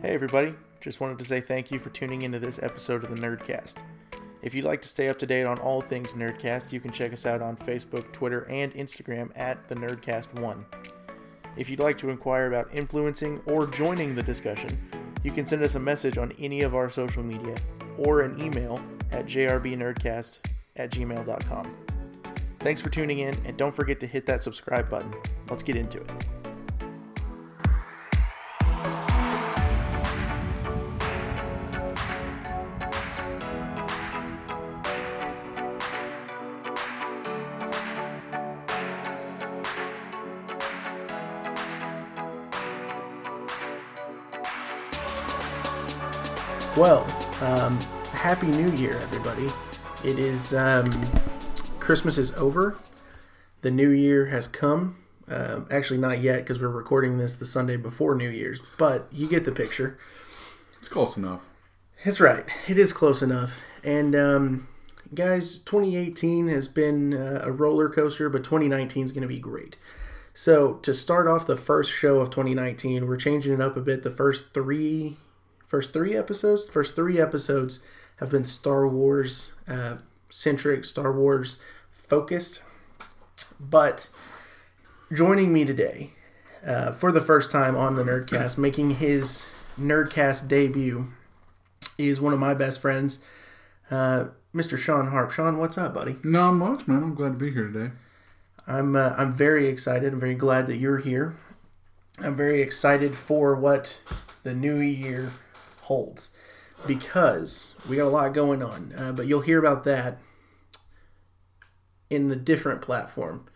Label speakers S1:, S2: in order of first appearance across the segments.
S1: Hey, everybody. Just wanted to say thank you for tuning into this episode of the Nerdcast. If you'd like to stay up to date on all things Nerdcast, you can check us out on Facebook, Twitter, and Instagram at the Nerdcast1. If you'd like to inquire about influencing or joining the discussion, you can send us a message on any of our social media or an email at jrbnerdcast at gmail.com. Thanks for tuning in, and don't forget to hit that subscribe button. Let's get into it. Well, um, happy New Year, everybody! It is um, Christmas is over. The New Year has come. Um, actually, not yet because we're recording this the Sunday before New Year's, but you get the picture.
S2: It's close enough.
S1: It's right. It is close enough. And um, guys, 2018 has been uh, a roller coaster, but 2019 is going to be great. So to start off the first show of 2019, we're changing it up a bit. The first three, first three episodes, first three episodes have been Star Wars uh, centric, Star Wars focused. But joining me today uh, for the first time on the Nerdcast, making his Nerdcast debut, is one of my best friends, uh, Mr. Shawn Harp. Shawn, what's up, buddy?
S2: Not much, man. I'm glad to be here today.
S1: I'm uh, I'm very excited. I'm very glad that you're here. I'm very excited for what the new year holds because we got a lot going on. Uh, but you'll hear about that in a different platform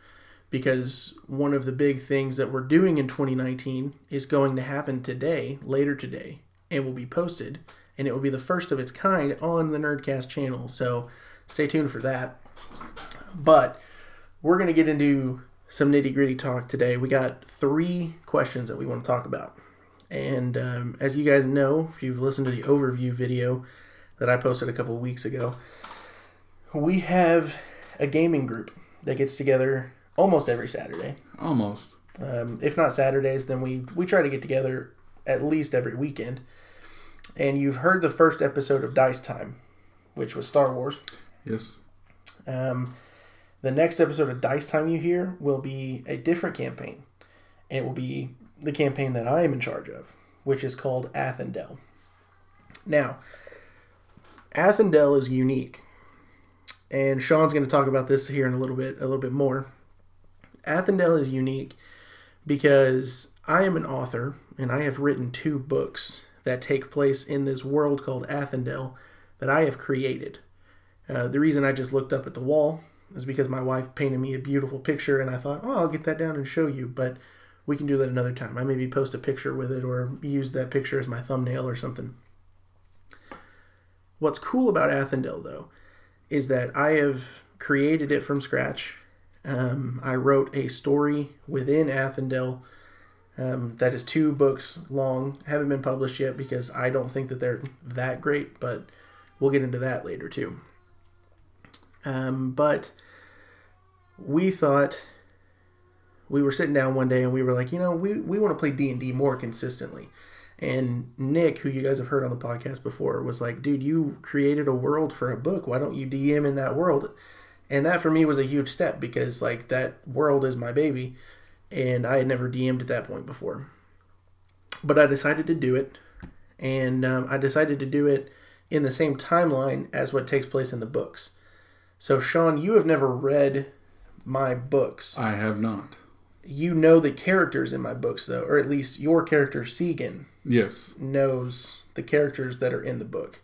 S1: because one of the big things that we're doing in 2019 is going to happen today, later today, and will be posted, and it will be the first of its kind on the Nerdcast channel. So stay tuned for that. But we're going to get into some nitty gritty talk today. We got three questions that we want to talk about. And um, as you guys know, if you've listened to the overview video that I posted a couple weeks ago, we have a gaming group that gets together almost every Saturday.
S2: Almost.
S1: Um, if not Saturdays, then we, we try to get together at least every weekend. And you've heard the first episode of Dice Time, which was Star Wars.
S2: Yes.
S1: Um, the next episode of Dice Time you hear will be a different campaign. And it will be the campaign that I am in charge of, which is called Athendel. Now, Athendel is unique. And Shawn's going to talk about this here in a little bit, a little bit more. Athendel is unique because I am an author and I have written two books that take place in this world called Athendel that I have created. Uh, the reason I just looked up at the wall is because my wife painted me a beautiful picture and I thought, oh, I'll get that down and show you. But we can do that another time. I maybe post a picture with it or use that picture as my thumbnail or something. What's cool about Athendel, though, is that I have created it from scratch. Um, I wrote a story within Athendel um, that is two books long. Haven't been published yet because I don't think that they're that great, but we'll get into that later too. Um, but we thought we were sitting down one day and we were like, you know, we, we want to play D and D more consistently. And Nick, who you guys have heard on the podcast before, was like, dude, you created a world for a book. Why don't you DM in that world? And that for me was a huge step because like that world is my baby, and I had never DM'd at that point before. But I decided to do it, and um, I decided to do it in the same timeline as what takes place in the books. So, Shawn, you have never read my books.
S2: I have not.
S1: You know the characters in my books, though, or at least your character, Segan,
S2: Yes.
S1: knows the characters that are in the book.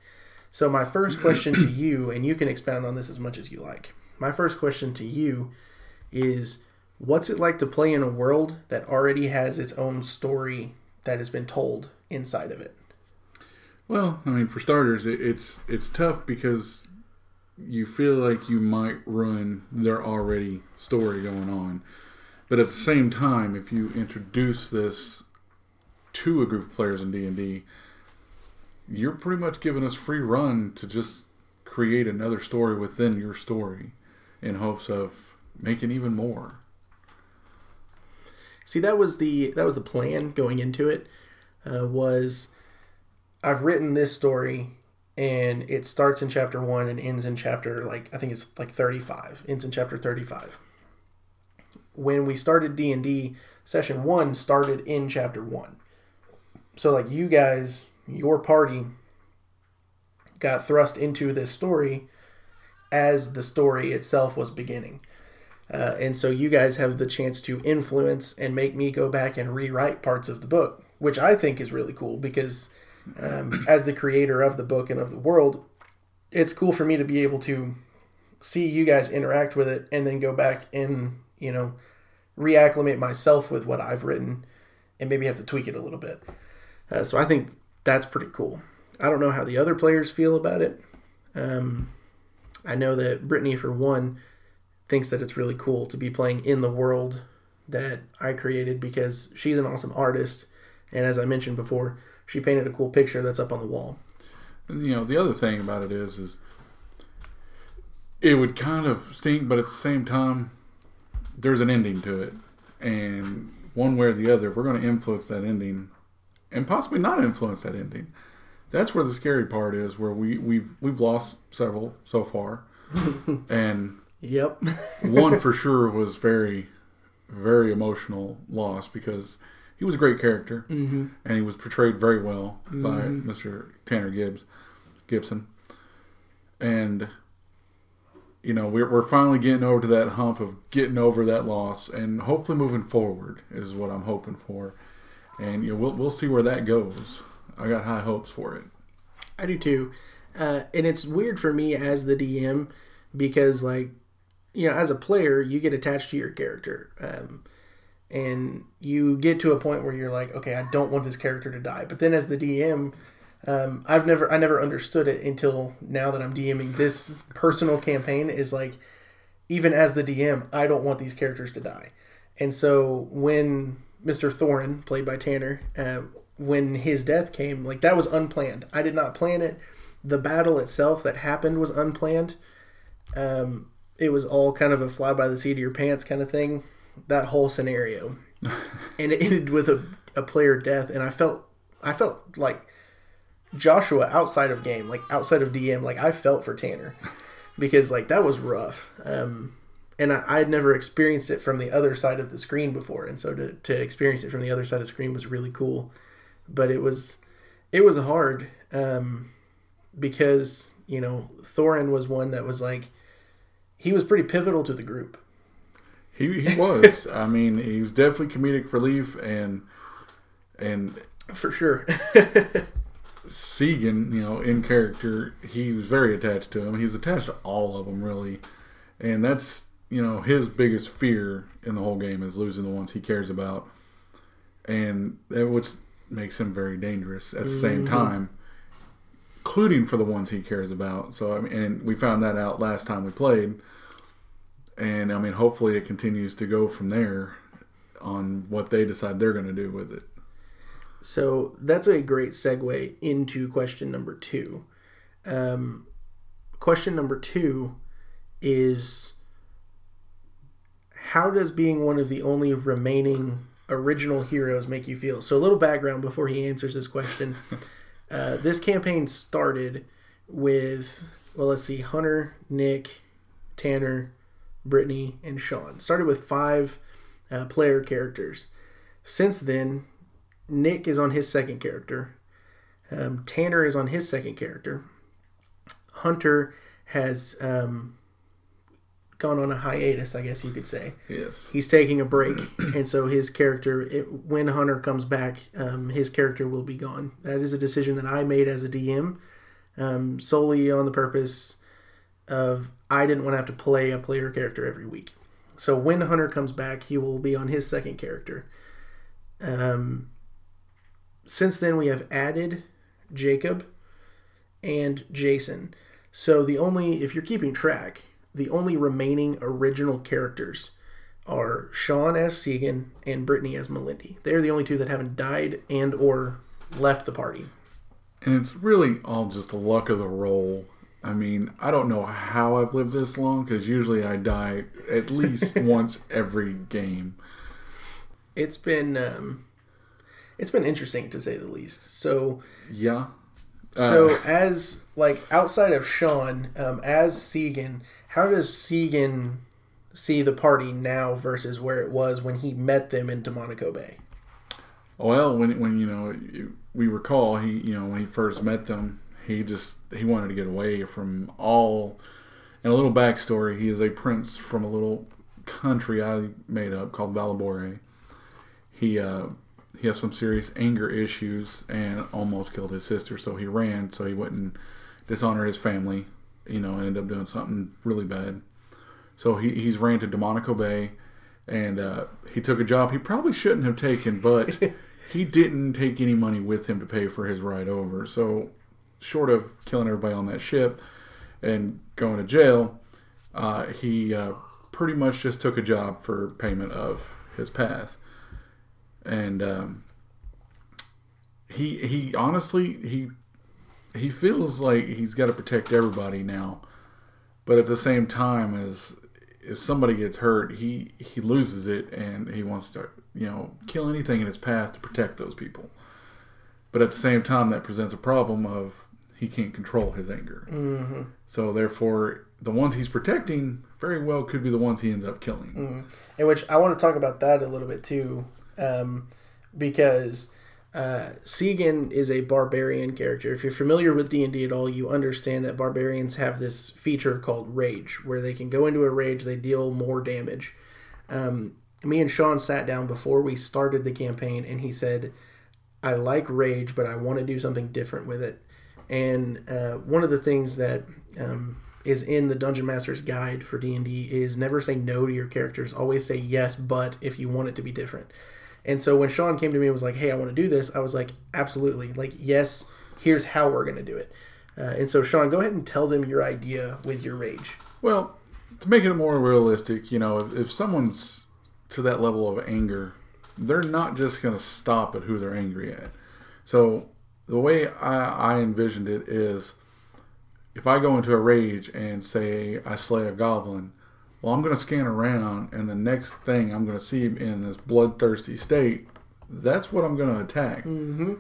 S1: So, my first question to you, and you can expound on this as much as you like. My first question to you is what's it like to play in a world that already has its own story that has been told inside of it?
S2: Well, I mean, for starters, it, it's it's tough because you feel like you might ruin their already story going on, but at the same time, if you introduce this to a group of players in D and D, you're pretty much giving us free run to just create another story within your story, in hopes of making even more.
S1: See, that was the that was the plan going into it. Uh, was I've written this story and it starts in chapter 1 and ends in chapter like I think it's like 35. Ends in chapter 35. When we started D&D, session 1 started in chapter 1. So like you guys, your party got thrust into this story as the story itself was beginning. Uh, and so you guys have the chance to influence and make me go back and rewrite parts of the book, which I think is really cool because um, as the creator of the book and of the world, it's cool for me to be able to see you guys interact with it and then go back and, you know, reacclimate myself with what I've written and maybe have to tweak it a little bit. Uh, so I think that's pretty cool. I don't know how the other players feel about it. Um, I know that Brittany, for one, thinks that it's really cool to be playing in the world that I created because she's an awesome artist. And as I mentioned before, she painted a cool picture that's up on the wall.
S2: You know, the other thing about it is, is it would kind of stink, but at the same time, there's an ending to it, and one way or the other, we're going to influence that ending, and possibly not influence that ending. That's where the scary part is, where we we've we've lost several so far, and
S1: Yep.
S2: one for sure was very, very emotional loss because he was a great character
S1: mm-hmm.
S2: and he was portrayed very well by Mr. Tanner Gibbs Gibson, and you know we're we're finally getting over to that hump of getting over that loss and hopefully moving forward is what I'm hoping for, and you know we'll we'll see where that goes. I got high hopes for it.
S1: I do too. Uh, and it's weird for me as the DM because, like, you know, as a player, you get attached to your character. Um, and you get to a point where you're like, okay, I don't want this character to die. But then as the DM, um, I've never, I never understood it until now that I'm DMing this personal campaign is like, even as the DM, I don't want these characters to die. And so when Mr. Thorin, played by Tanner, uh, when his death came, like that was unplanned. I did not plan it. The battle itself that happened was unplanned. Um, it was all kind of a fly by the seat of your pants kind of thing. That whole scenario, and it ended with a, a player death, and I felt I felt like Joshua outside of game, like outside of DM, like I felt for Tanner because like that was rough. Um, and I, I'd never experienced it from the other side of the screen before, and so to, to experience it from the other side of the screen was really cool. But it was it was hard um, because you know Thorin was one that was like he was pretty pivotal to the group.
S2: He he was. I mean, he was definitely comedic relief and and
S1: For sure.
S2: Segan, you know, in character, he was very attached to him. He's attached to all of them, really, and that's you know his biggest fear in the whole game is losing the ones he cares about, and that which makes him very dangerous at the same mm-hmm. time, including for the ones he cares about. So I mean, and we found that out last time we played, and I mean, hopefully it continues to go from there on what they decide they're going to do with it.
S1: So that's a great segue into question number two. Um, question number two is How does being one of the only remaining original heroes make you feel? So, a little background before he answers this question. uh, this campaign started with, well, let's see, Hunter, Nick, Tanner, Brittany, and Shawn. Started with five uh, player characters. Since then, Nick is on his second character. Um, Tanner is on his second character. Hunter has um, gone on a hiatus, I guess you could say.
S2: Yes.
S1: He's taking a break, and so his character, it, when Hunter comes back, um, his character will be gone. That is a decision that I made as a DM, um, solely on the purpose of I didn't want to have to play a player character every week. So when Hunter comes back, he will be on his second character. Um, since then, we have added Jacob and Jason. So the only, if you're keeping track, the only remaining original characters are Shawn as Segan and Brittany as Melindy. They're the only two that haven't died and or left the party.
S2: And it's really all just the luck of the roll. I mean, I don't know how I've lived this long because usually I die at least once every game.
S1: It's been um, it's been interesting to say the least. So
S2: Yeah,
S1: So
S2: Uh,
S1: as like outside of Shawn, um, as Segan, how does Segan see the party now versus where it was when he met them in Demonaco Bay?
S2: Well, when when you know we recall he you know when he first met them, he just he wanted to get away from all. And a little backstory: he is a prince from a little country I made up called Valabore. He uh, he has some serious anger issues and almost killed his sister, so he ran so he wouldn't dishonor his family. You know, and ended up doing something really bad. So he, he's ran to Demonaco Bay, and uh, he took a job he probably shouldn't have taken, but he didn't take any money with him to pay for his ride over. So, short of killing everybody on that ship and going to jail, uh, he uh, pretty much just took a job for payment of his path. And um, he he honestly he he feels like he's got to protect everybody now, but at the same time as if somebody gets hurt, he he loses it and he wants to you know kill anything in his path to protect those people. But at the same time, that presents a problem of he can't control his anger.
S1: Mm-hmm.
S2: So therefore, the ones he's protecting very well could be the ones he ends up killing.
S1: Mm-hmm. In which I want to talk about that a little bit too, um, because uh, Segan is a barbarian character. If you're familiar with D and D at all, you understand that barbarians have this feature called rage, where they can go into a rage, they deal more damage. Um, me and Shawn sat down before we started the campaign, and he said, "I like rage, but I want to do something different with it." And uh, one of the things that um, is in the Dungeon Master's Guide for D and D is never say no to your characters. Always say yes, but if you want it to be different. And so when Shawn came to me and was like, "Hey, I want to do this," I was like, "Absolutely! Like, yes. Here's how we're going to do it." Uh, and so, Shawn, go ahead and tell them your idea with your rage.
S2: Well, to make it more realistic, you know, if, if someone's to that level of anger, they're not just going to stop at who they're angry at. So the way I, I envisioned it is if I go into a rage and say I slay a goblin, well, I'm going to scan around, and the next thing I'm going to see in this bloodthirsty state, that's what I'm going to attack.
S1: Mm-hmm.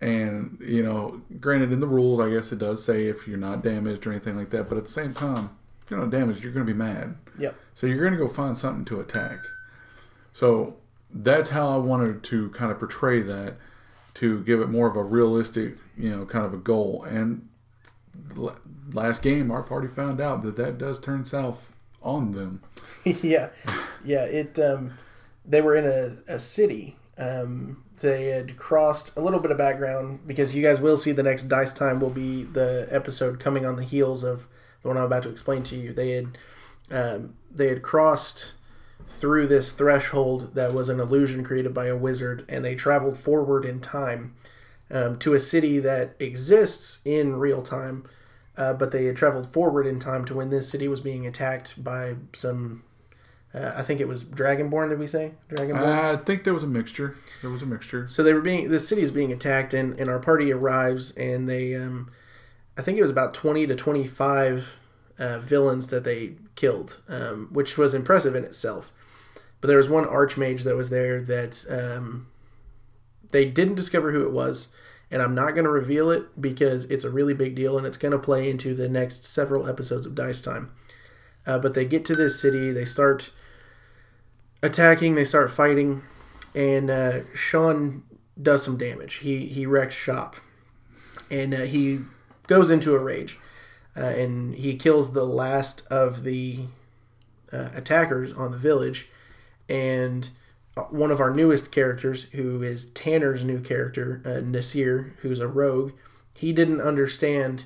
S2: And, you know, granted, in the rules, I guess it does say if you're not damaged or anything like that, but at the same time, if you're not damaged, you're going to be mad.
S1: Yep.
S2: So you're going to go find something to attack. So that's how I wanted to kind of portray that to give it more of a realistic, you know, kind of a goal. And last game, our party found out that that does turn south on them.
S1: yeah, yeah. It. Um, they were in a, a city. Um, they had crossed a little bit of background because you guys will see the next dice time will be the episode coming on the heels of the one I'm about to explain to you. They had um, they had crossed through this threshold that was an illusion created by a wizard, and they traveled forward in time um, to a city that exists in real time. Uh, but they had traveled forward in time to when this city was being attacked by some. Uh, I think it was Dragonborn. Did we say Dragonborn?
S2: I think there was a mixture. There was a mixture.
S1: So they were being the city is being attacked, and, and our party arrives, and they, um, I think it was about twenty to twenty five uh, villains that they killed, um, which was impressive in itself. But there was one archmage that was there that um, they didn't discover who it was, and I'm not going to reveal it because it's a really big deal, and it's going to play into the next several episodes of Dice Time. Uh, but they get to this city, they start attacking, they start fighting, and uh, Shawn does some damage. He he wrecks shop, and uh, he goes into a rage, uh, and he kills the last of the uh, attackers on the village, and one of our newest characters, who is Tanner's new character, uh, Nasir, who's a rogue, he didn't understand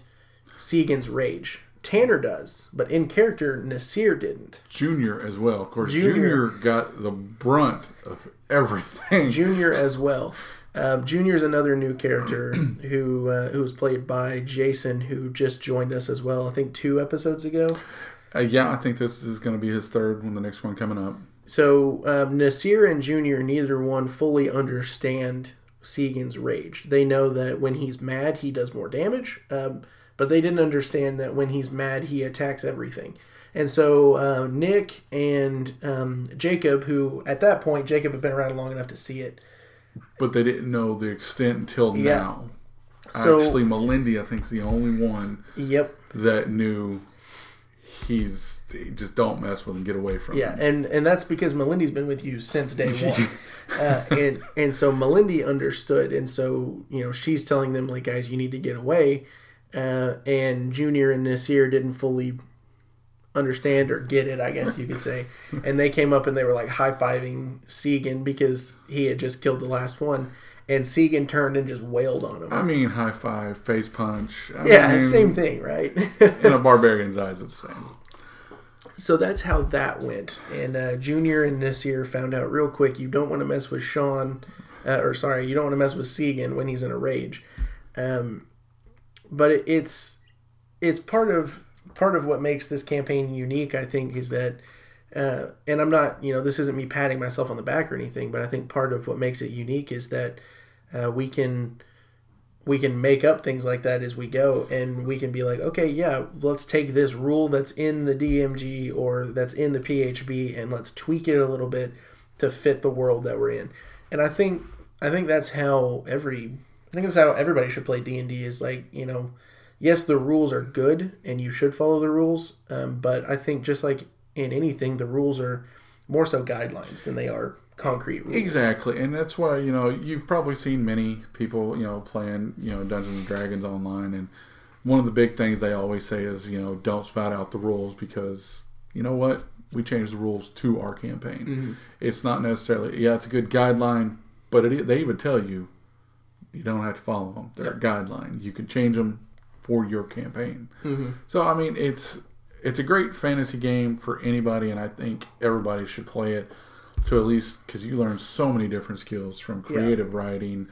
S1: Segan's rage. Tanner does, but in character, Nasir didn't.
S2: Junior as well. Of course,
S1: Junior.
S2: Junior, got the brunt of everything.
S1: Junior as well. Junior is another new character who uh, who was played by Jason, who just joined us as well. I think two episodes ago.
S2: Uh, yeah, I think this is going to be his third one, the next one coming up.
S1: So um, Nasir and Junior, neither one fully understand Segan's rage. They know that when he's mad, he does more damage, um, but they didn't understand that when he's mad, he attacks everything. And so uh, Nick and um, Jacob, who at that point Jacob had been around long enough to see it,
S2: But they didn't know the extent until
S1: Yeah.
S2: now.
S1: So-
S2: Actually, Melindy, I think, is the only one
S1: Yep.
S2: that knew he's just don't mess with him, get away from
S1: Yeah,
S2: him.
S1: and and that's because Melindy's been with you since day one, uh, and and so Melindy understood, and so you know she's telling them like, guys, you need to get away, uh, and Junior and Nasir didn't fully understand or get it, I guess you could say, and they came up and they were like high fiving Segan because he had just killed the last one, and Segan turned and just wailed on him.
S2: I mean, high five, face punch. I
S1: yeah,
S2: mean,
S1: same thing, right?
S2: In a barbarian's eyes, it's the same.
S1: So that's how that went. And uh, Junior and Nasir found out real quick you don't want to mess with Shawn, uh, or sorry, you don't want to mess with Segan when he's in a rage. Um, but it, it's it's part of part of what makes this campaign unique. I think is that, uh, and I'm not you know this isn't me patting myself on the back or anything, but I think part of what makes it unique is that uh, we can we can make up things like that as we go and we can be like okay yeah let's take this rule that's in the dmg or that's in the phb and let's tweak it a little bit to fit the world that we're in. And i think i think that's how every i think that's how everybody should play d&d is like you know yes the rules are good and you should follow the rules um, but i think just like in anything the rules are more so guidelines than they are concrete rules
S2: Exactly, and that's why you know you've probably seen many people you know playing you know Dungeons and Dragons online, and one of the big things they always say is you know don't spout out the rules because you know what we changed the rules to our campaign. Mm-hmm. It's not necessarily yeah it's a good guideline, but it, they even tell you you don't have to follow them. They're a guideline. You can change them for your campaign. Mm-hmm. So I mean it's it's a great fantasy game for anybody, and I think everybody should play it to at least because you learn so many different skills from creative writing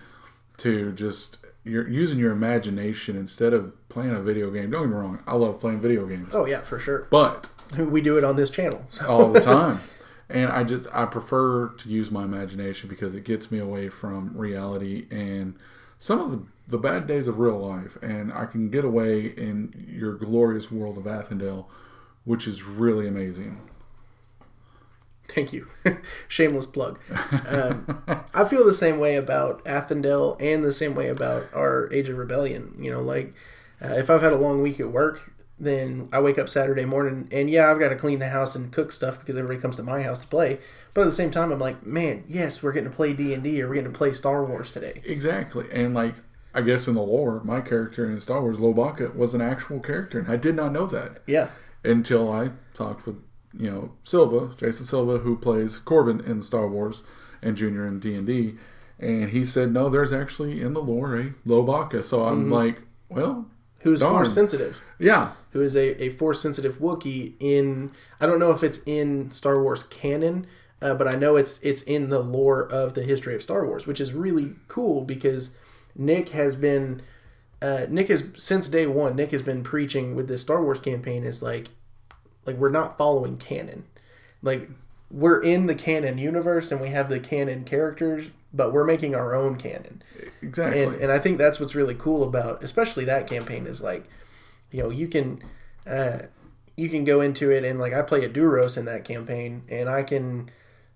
S2: to just you're using your imagination instead of playing a video game. Don't get me wrong, I love playing video games,
S1: oh yeah for sure
S2: but
S1: we do it on this channel so.
S2: all the time. And I just I prefer to use my imagination because it gets me away from reality and some of the, the bad days of real life, and I can get away in your glorious world of Athendel, which is really amazing.
S1: Thank you. Shameless plug. Um, I feel the same way about Athendel and the same way about our Age of Rebellion. You know, like uh, if I've had a long week at work, then I wake up Saturday morning and yeah, I've got to clean the house and cook stuff because everybody comes to my house to play. But at the same time, I'm like, man, yes, we're getting to play D and D or we're getting to play Star Wars today.
S2: Exactly. And like I guess in the lore, my character in Star Wars, Lowbacca, was an actual character, and I did not know that
S1: Yeah,
S2: until I talked with you know Silva, Jason Silva, who plays Corbin in Star Wars and Junior in D and D, and he said no, there's actually in the lore a Lowbacca. So I'm like, well,
S1: who's force sensitive?
S2: yeah,
S1: who is a, a force sensitive Wookiee in I don't know if it's in Star Wars canon, uh, but I know it's it's in the lore of the history of Star Wars, which is really cool because Nick has been uh, Nick has since day one. Nick has been preaching with this Star Wars campaign is like like we're not following canon, like we're in the canon universe and we have the canon characters, but we're making our own canon.
S2: Exactly.
S1: and and I think that's what's really cool about especially that campaign is like you know you can uh, you can go into it and like I play a Duros in that campaign and I can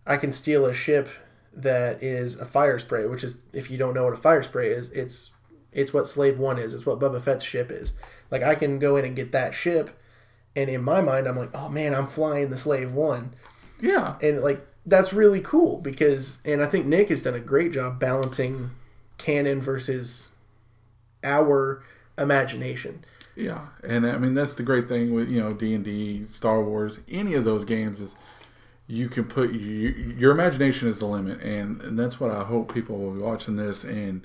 S1: I can steal a ship that is a fire spray which is if you don't know what a fire spray is it's it's what Slave One is. It's what Boba Fett's ship is. Like I can go in and get that ship and in my mind I'm like oh man I'm flying the Slave One.
S2: Yeah,
S1: and like that's really cool because and i think nick has done a great job balancing canon versus our imagination.
S2: Yeah, and I mean that's the great thing with you know D and D, Star Wars, any of those games is you can put you, your imagination is the limit, and, and that's what I hope people will be watching this, and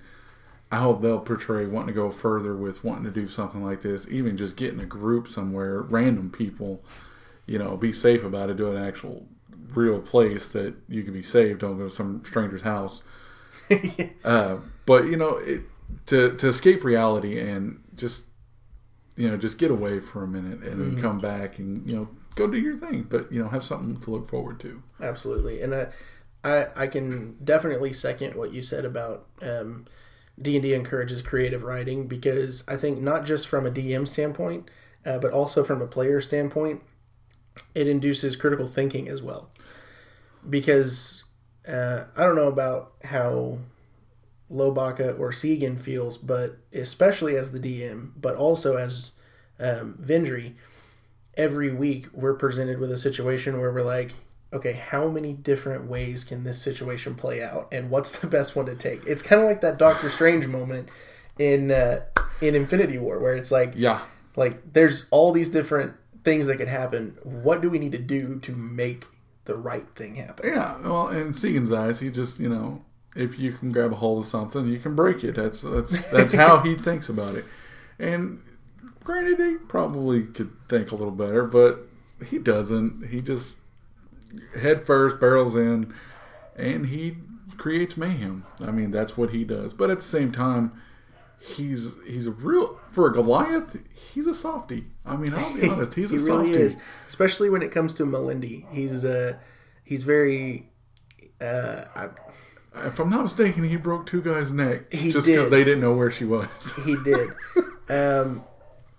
S2: I hope they'll portray wanting to go further with wanting to do something like this, even just getting a group somewhere, random people, you know, be safe about it, do an actual real place that you can be safe. Don't go to some stranger's house. Uh, but you know, it, to to escape reality and just you know just get away for a minute and then come back and you know go do your thing, but you know have something to look forward to.
S1: absolutely and I, I i can definitely second what you said about um d&d encourages creative writing because i think not just from a dm standpoint uh, but also from a player standpoint it induces critical thinking as well. Because uh, i don't know about how Lowbacca or Segan feels, but especially as the DM, but also as um, Vendry, every week we're presented with a situation where we're like, okay, how many different ways can this situation play out, and what's the best one to take? It's kind of like that Doctor Strange moment in uh, in Infinity War, where it's like,
S2: Yeah.
S1: like there's all these different things that could happen. What do we need to do to make the right thing happen?
S2: Yeah. Well, in Segan's eyes, he just, you know, if you can grab a hold of something, you can break it. That's that's that's how he thinks about it. And granted, he probably could think a little better, but he doesn't. He just head first, barrels in, and he creates mayhem. I mean, that's what he does. But at the same time, he's he's a real for a Goliath. He's a softie. I mean, I'll be honest. He's
S1: he
S2: a
S1: really
S2: softie.
S1: is, especially when it comes to Melindy. He's uh, he's very. Uh, I,
S2: If I'm not mistaken, he broke two guys' neck
S1: He
S2: just because they didn't know where she was.
S1: he did, um,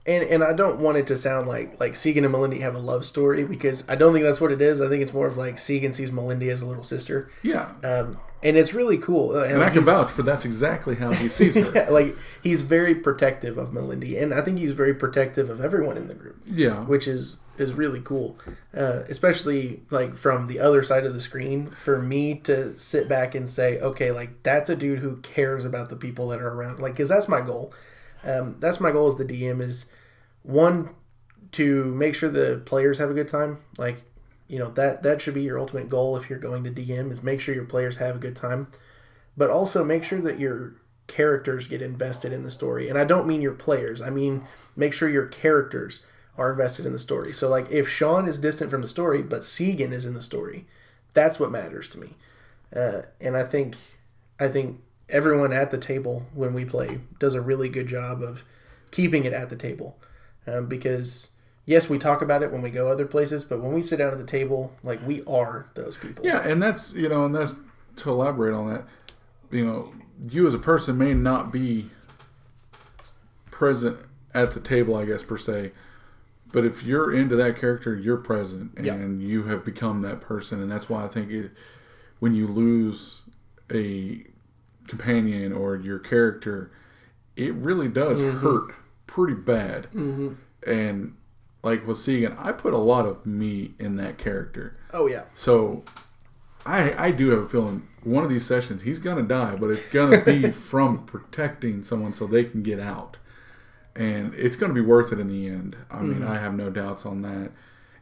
S1: and and I don't want it to sound like like Segan and Melindy have a love story because I don't think that's what it is. I think it's more of like Segan sees Melindy as a little sister,
S2: yeah.
S1: um, and it's really cool. Uh,
S2: And I can vouch for that's exactly how he sees her.
S1: Yeah, like he's very protective of Melindy, and I think he's very protective of everyone in the group.
S2: Yeah.
S1: which is is really cool, uh, especially like from the other side of the screen. For me to sit back and say, okay, like that's a dude who cares about the people that are around, like because that's my goal. Um, that's my goal as the DM is one to make sure the players have a good time. Like you know that that should be your ultimate goal if you're going to DM is make sure your players have a good time, but also make sure that your characters get invested in the story. And I don't mean your players. I mean make sure your characters are invested in the story. So like if Shawn is distant from the story, but Segan is in the story, that's what matters to me. Uh, and I think I think everyone at the table when we play does a really good job of keeping it at the table um, because yes we talk about it when we go other places but when we sit down at the table like we are those people
S2: Yeah, and that's you know, and that's to elaborate on that. You know, you as a person may not be present at the table, I guess per se, but if you're into that character, you're present, and
S1: Yeah.
S2: you have become that person, and that's why I think it, when you lose a companion or your character, it really does hurt pretty bad.
S1: mm-hmm.
S2: And like with Segan, I put a lot of me in that character.
S1: oh yeah
S2: So I I do have a feeling one of these sessions he's gonna die, but it's gonna be from protecting someone so they can get out. And it's gonna be worth it in the end. I mean, I have no doubts on that.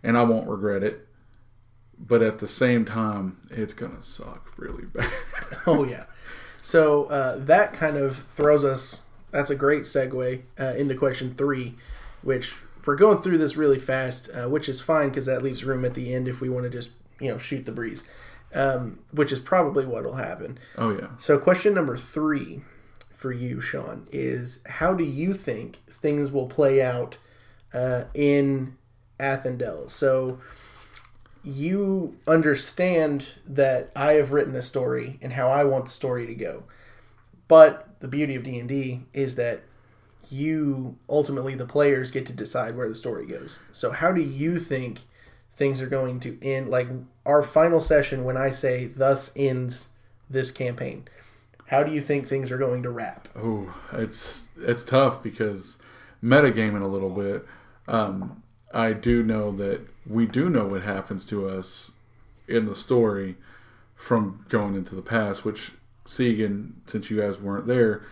S2: And I won't regret it. But at the same time, it's gonna suck really bad.
S1: oh yeah so uh, that kind of throws us that's a great segue uh, into question three which we're going through this really fast uh, which is fine because that leaves room at the end if we want to just you know shoot the breeze um, which is probably what will happen
S2: oh yeah.
S1: so question number three for you shawn is how do you think things will play out uh, in athendel so you understand that I have written a story and how I want the story to go. But the beauty of D&D is that you ultimately the players get to decide where the story goes. So how do you think things are going to end like our final session when I say thus ends this campaign? How do you think things are going to wrap?
S2: Oh, it's it's tough because metagaming a little bit. Um, I do know that we do know what happens to us in the story from going into the past. Which Segan, since you guys weren't there,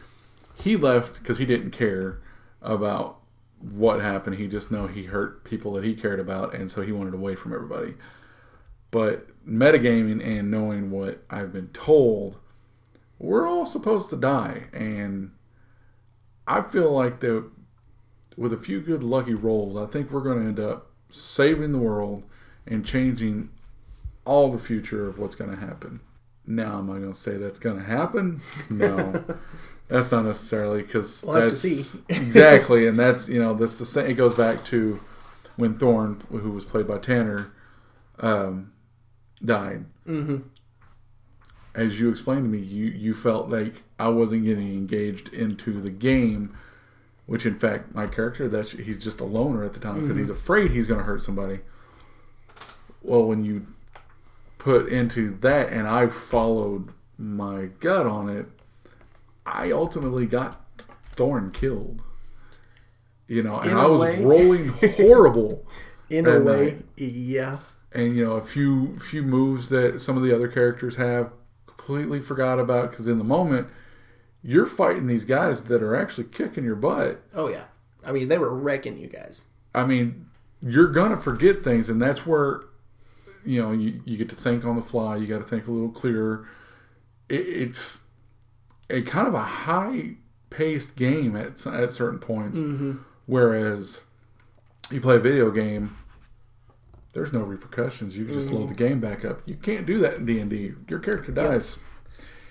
S2: he left because he didn't care about what happened. He just know he hurt people that he cared about, and so he wanted away from everybody. But metagaming and knowing what I've been told we're all supposed to die and i feel like that with a few good lucky rolls i think we're going to end up saving the world and changing all the future of what's going to happen now am i going to say that's going to happen no that's not necessarily because
S1: We'll have to
S2: that's
S1: see.
S2: exactly and that's you know that's the same it goes back to when thorn who was played by tanner um, died
S1: Mm-hmm.
S2: as you explained to me, you, you felt like I wasn't getting engaged into the game, which in fact my character that he's just a loner at the time because he's mm-hmm. afraid he's going to hurt somebody. Well, when you put into that and I followed my gut on it, I ultimately got Thorn killed. You know, and i was
S1: way.
S2: rolling horrible.
S1: In a way, yeah.
S2: and you know a few few moves that some of the other characters have completely forgot about because in the moment you're fighting these guys that are actually kicking your butt.
S1: Oh yeah. I mean, they were wrecking you guys.
S2: i mean you're gonna forget things and that's where you know you, you get to think on the fly. You got to think a little clearer. It, it's a kind of a high paced game at, at certain points. Mm-hmm. Whereas you play a video game there's no repercussions. You can just load mm-hmm. the game back up. You can't do that in d&d your character dies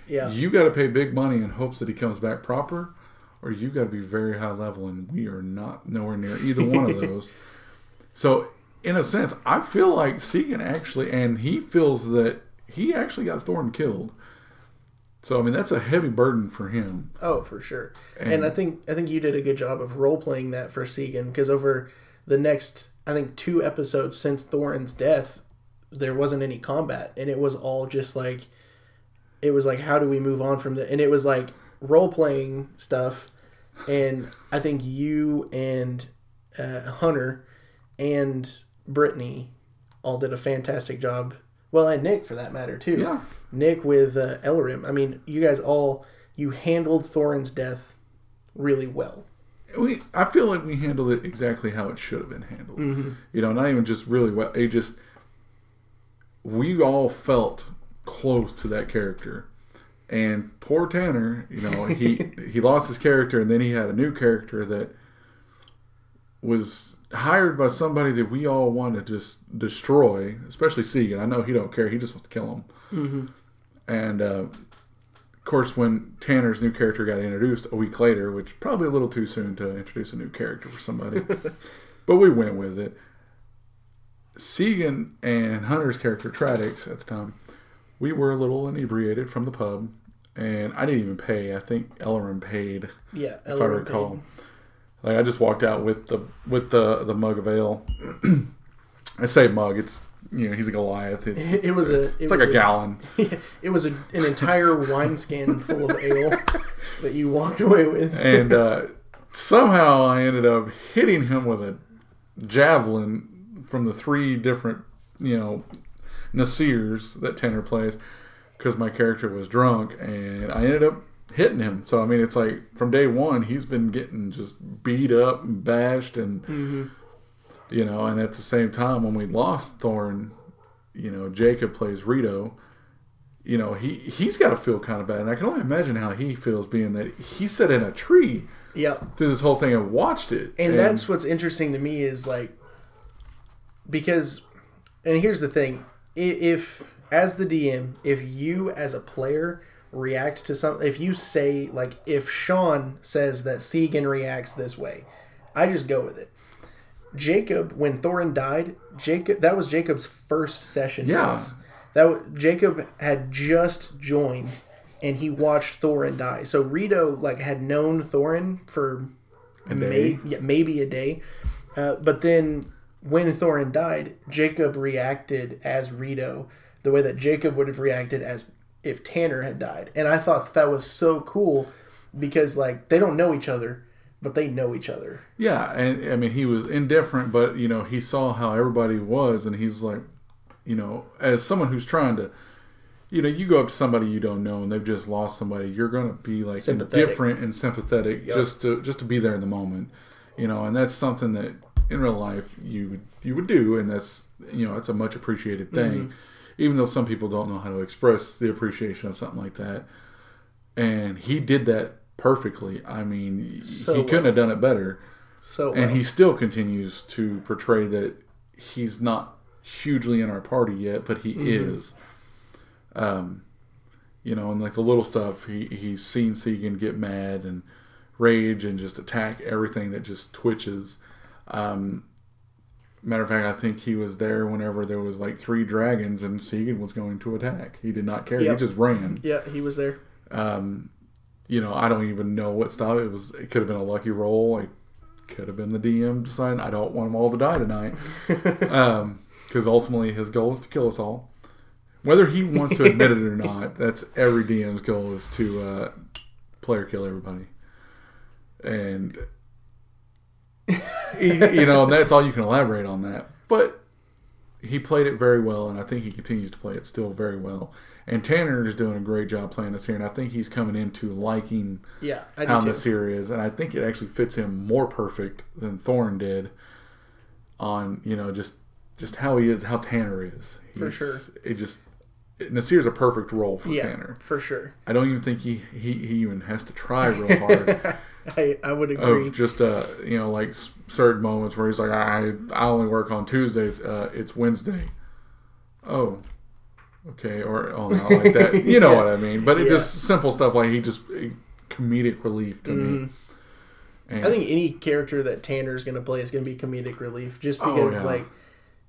S1: Yeah.
S2: you got to pay big money in hopes that he comes back proper or you got to be very high level and we are not nowhere near either one of those so in a sense i feel like Segan actually and he feels that he actually got thorn killed so i mean that's a heavy burden for him
S1: Oh, for sure.
S2: And-
S1: And, I think I think you did a good job of role playing that for Segan because over the next I think two episodes since Thorin's death, there wasn't any combat, and it was all just like it was like how do we move on from the and it was like role playing stuff, and I think you and uh, Hunter and Brittany all did a fantastic job. Well, and Nick for that matter too.
S2: yeah
S1: Nick with uh, Elrim. I mean, you guys all you handled Thorin's death really well.
S2: we I feel like we handled it exactly how it should have been handled. You know, not even just really well. It just we all felt close to that character. And poor Tanner, you know, he he lost his character and then he had a new character that was hired by somebody that we all want to just destroy, especially Segan. I know he don't care; he just wants to kill him.
S1: Mm-hmm.
S2: And uh, of course, when Tanner's new character got introduced a week later, which probably a little too soon to introduce a new character for somebody, but we went with it. Segan and Hunter's character Tradix at the time, we were a little inebriated from the pub, and I didn't even pay. I think Ellerin paid,
S1: Yeah,
S2: if I recall. Like I just walked out with the with the the mug of ale. I say mug. It's you know he's a Goliath. It-
S1: It, it was a.
S2: it's
S1: It
S2: like
S1: was
S2: a gallon.
S1: It was a, an entire wineskin full of ale that you walked away with.
S2: and uh, somehow I ended up hitting him with a javelin from the three different, you know, Nasirs that Tanner plays because my character was drunk, and I ended up hitting him. So I mean, it's like from day one he's been getting just beat up and bashed, and
S1: Mm-hmm.
S2: you know, and at the same time when we lost Thorn, you know, Jacob plays Rito. You know, he he's got to feel kind of bad, and I can only imagine how he feels, being that he sat in a tree
S1: Yeah,
S2: through this whole thing and watched it.
S1: and that's what's interesting to me is like because, and here's the thing: if as the DM, if you as a player react to something, if you say like if Shawn says that Segan reacts this way, I just go with it. Jacob, when Thorin died, Jacob that was Jacob's first session.
S2: Yeah.
S1: That Jacob had just joined, and he watched Thorin die. So Rito like had known Thorin for
S2: day.
S1: maybe yeah, maybe a day, uh, but then when Thorin died, Jacob reacted as Rito the way that Jacob would have reacted as if Tanner had died, and I thought that was so cool because like they don't know each other, but they know each other.
S2: yeah, and I mean he was indifferent, but you know he saw how everybody was, and he's like, you know, as someone who's trying to, you know, you go up to somebody you don't know and they've just lost somebody, you're gonna be like indifferent and sympathetic
S1: Yep.
S2: just to just to be there in the moment, you know, and that's something that in real life you would you would do, and that's you know it's a much appreciated thing,
S1: Mm-hmm.
S2: even though some people don't know how to express the appreciation of something like that, and he did that perfectly. I mean,
S1: So
S2: he couldn't have done it better
S1: So
S2: and he still continues to portray that he's not hugely in our party yet, but he
S1: Mm-hmm.
S2: is. Um, you know, and like the little stuff, he he's seen Segan get mad and rage and just attack everything that just twitches. Um, matter of fact, I think he was there whenever there was like three dragons and Segan was going to attack. He did not care.
S1: Yep.
S2: He just ran.
S1: yeah, he was there.
S2: Um, you know, I don't even know what style it was. It could have been a lucky roll. It could have been the DM deciding I don't want them all to die tonight. Because ultimately his goal is to kill us all. Whether he wants to admit it or not, that's every DM's goal is to uh, player kill everybody, and you know that's all you can elaborate on that. But he played it very well, and I think he continues to play it still very well. And Tanner is doing a great job playing this here, and I think he's coming into liking
S1: Yeah, I
S2: how
S1: too.
S2: Nasir is, and I think it actually fits him more perfect than Thorn did. On you know just just how he is, how Tanner is.
S1: For sure.
S2: It just Nasir's a perfect role for
S1: Yeah,
S2: Tanner.
S1: for sure.
S2: I don't even think he, he he even has to try real hard.
S1: I, I would agree.
S2: of just uh you know like certain moments where he's like I I only work on Tuesdays. Uh, it's Wednesday. Oh. Okay, or oh, not like that. You know
S1: Yeah.
S2: what I mean. But it
S1: Yeah.
S2: just simple stuff like he just eh, comedic relief to me. And
S1: Mm-hmm. I think any character that Tanner's going to play is going to be comedic relief, just
S2: Oh,
S1: because
S2: yeah.
S1: like